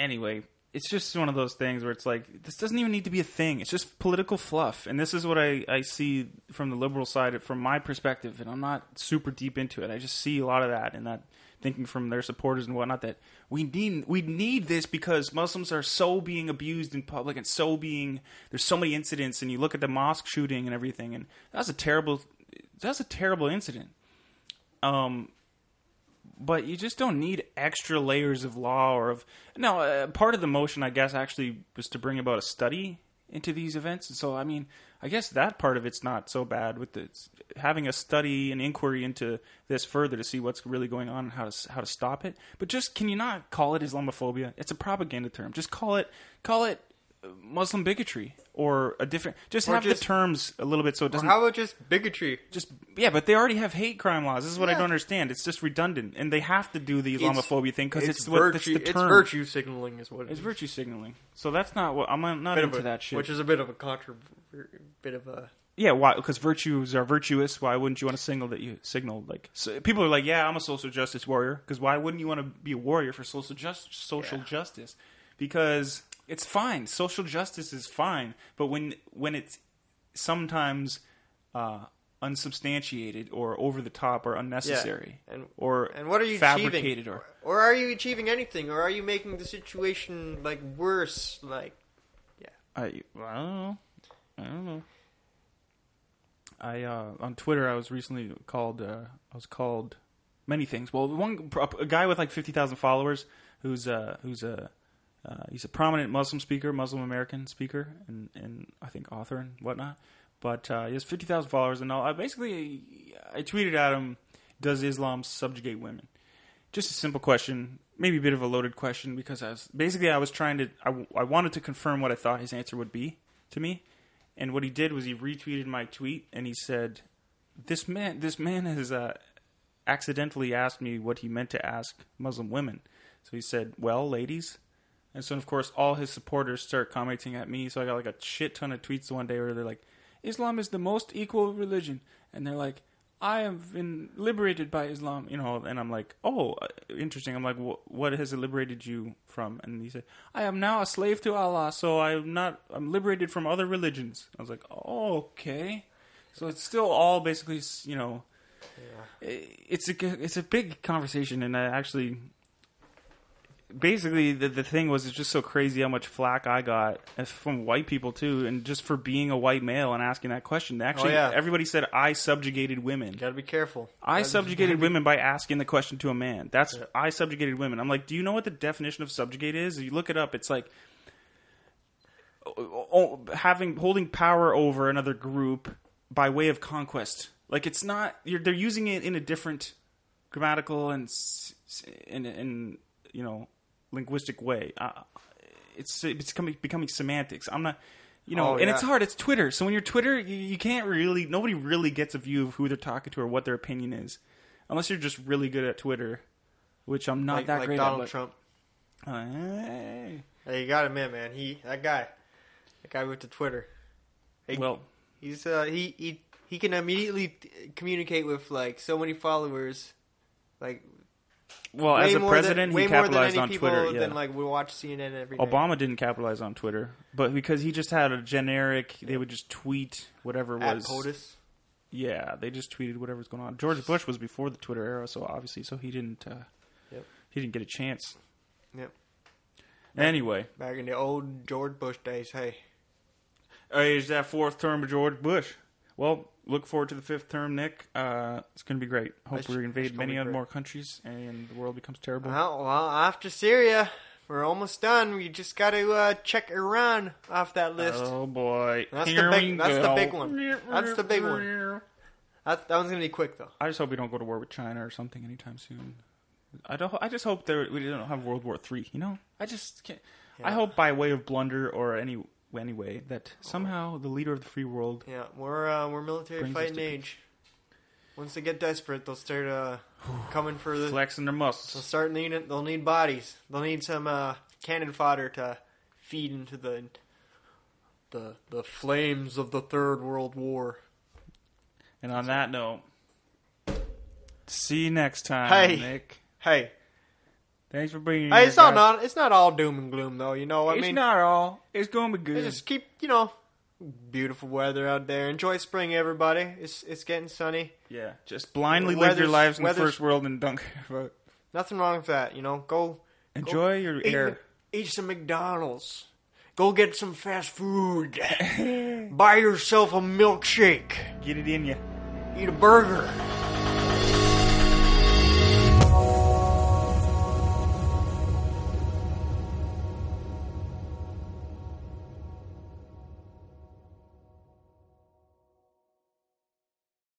anyway, it's just one of those things where it's like this doesn't even need to be a thing. It's just political fluff, and this is what I, I see from the liberal side, from my perspective. And I'm not super deep into it. I just see a lot of that, and that thinking from their supporters and whatnot that we need we need this because Muslims are so being abused in public and so being there's so many incidents, and you look at the mosque shooting and everything, and that's a terrible that's a terrible incident. Um, but you just don't need extra layers of law or of no uh, part of the motion i guess actually was to bring about a study into these events. And so i mean i guess that part of it's not so bad with the, having a study and inquiry into this further to see what's really going on and how to how to stop it. But just can you not call it islamophobia? It's a propaganda term. Just call it call it uh, muslim bigotry or a different just Or have just- the terms a little bit so it doesn't how about just bigotry? just yeah, but they already have hate crime laws. This is what I don't understand. It's just redundant, and they have to do the It's- Islamophobia thing because it's, what that's virtue. the term. It's virtue signaling, is what it It's is. virtue signaling. So that's not what I'm not Bit into a- that shit. Which is a bit of a contra, bit of a yeah, why? Because virtues are virtuous. Why wouldn't you want to signal that you signal like so people are like, yeah, I'm a social justice warrior. Because why wouldn't you want to be a warrior for social just social justice? Because it's fine. Social justice is fine, but when when it's sometimes uh, unsubstantiated or over the top or unnecessary, And- or And what are you fabricated achieving? or or are you achieving anything? Or are you making the situation like worse? Like, yeah I, well, I don't know. I don't know. I uh, on Twitter I was recently called uh, I was called many things. Well, one a guy with like fifty thousand followers who's uh, who's a uh, he's a prominent Muslim speaker, Muslim American speaker, and and I think author and whatnot. But uh, he has fifty thousand followers, and all, I basically I tweeted at him, "Does Islam subjugate women?" Just a simple question, maybe a bit of a loaded question because I was basically I was trying to I, I wanted to confirm what I thought his answer would be to me, and what he did was he retweeted my tweet and he said, "This man, this man has uh, accidentally asked me what he meant to ask Muslim women." So he said, "Well, ladies." And so, of course, all his supporters start commenting at me. So I got like a shit ton of tweets one day where they're like, Islam is the most equal religion. And they're like, I have been liberated by Islam, you know. And I'm like, oh, uh, interesting. I'm like, what has it liberated you from? And he said, I am now a slave to Allah, so I'm not, I'm liberated from other religions. I was like, oh, okay. So it's still all basically, you know, i- it's a, it's a big conversation. And I actually, basically the the thing was it's just so crazy how much flack I got from white people too, and just for being a white male and asking that question. Actually, oh, yeah. everybody said I subjugated women. gotta be careful. I Gotta be- subjugated women by asking the question to a man. That's I subjugated women. I'm like, do you know what the definition of subjugate is? If You look it up. It's like oh, oh, having holding power over another group by way of conquest. Like it's not. You're, they're using it in a different grammatical and and and you know linguistic way. Uh, it's it's becoming becoming semantics. I'm not. You know, Oh, and yeah. it's hard. It's Twitter. So when you're Twitter, you, you can't really. Nobody really gets a view of who they're talking to or what their opinion is, unless you're just really good at Twitter, which I'm not like, that like great Donald at. but- Trump. Uh, hey. Hey, you got him in, man. He that guy, that guy with the Twitter. Hey, Well, he's uh he he he can immediately communicate with like so many followers, like well, way as a president, than, he capitalized on Twitter. Yeah. than like we watch CNN every day. Obama didn't capitalize on Twitter, but because he just had a generic, they would just tweet whatever at was. POTUS. Yeah, they just tweeted whatever was going on. George Bush was before the Twitter era, so obviously, so he didn't. Uh, Yep. He didn't get a chance. Yep. Anyway, Back in the old George Bush days, hey. hey, is that fourth term of George Bush? Well, look forward to the fifth term, Nick. Uh, it's going to be great. Hope we invade many other more countries and the world becomes terrible. Well, well, after Syria, we're almost done. We just got to uh, check Iran off that list. Oh boy, That's the big- that's the big one. That's the big one. That, that one's gonna be quick though. I just hope we don't go to war with China or something anytime soon. I don't. I just hope there we don't have World War Three. You know, I just can't. I hope by way of blunder or any anyway that somehow the leader of the free world. Yeah, we're uh, we're military Brings us fighting to- age. Once they get desperate, they'll start uh, coming for the. Flexing their They'll muscles. start needing. They'll need bodies. They'll need some uh, cannon fodder to feed into the the the flames of the Third World War. And on that note, see you next time, Hey. Nick. Hey, Thanks for being hey, it's not, not it's not all doom and gloom though. You know what I mean? It's mean? not all. It's gonna be good. Just keep you know beautiful weather out there. Enjoy spring, everybody. It's it's getting sunny. yeah, just blindly live your weather's- lives in the weather's- first world and don't but Nothing wrong with that. You know, go enjoy your eat, air. eat some McDonald's. Go get some fast food. Buy yourself a milkshake. Get it in you. Eat a burger.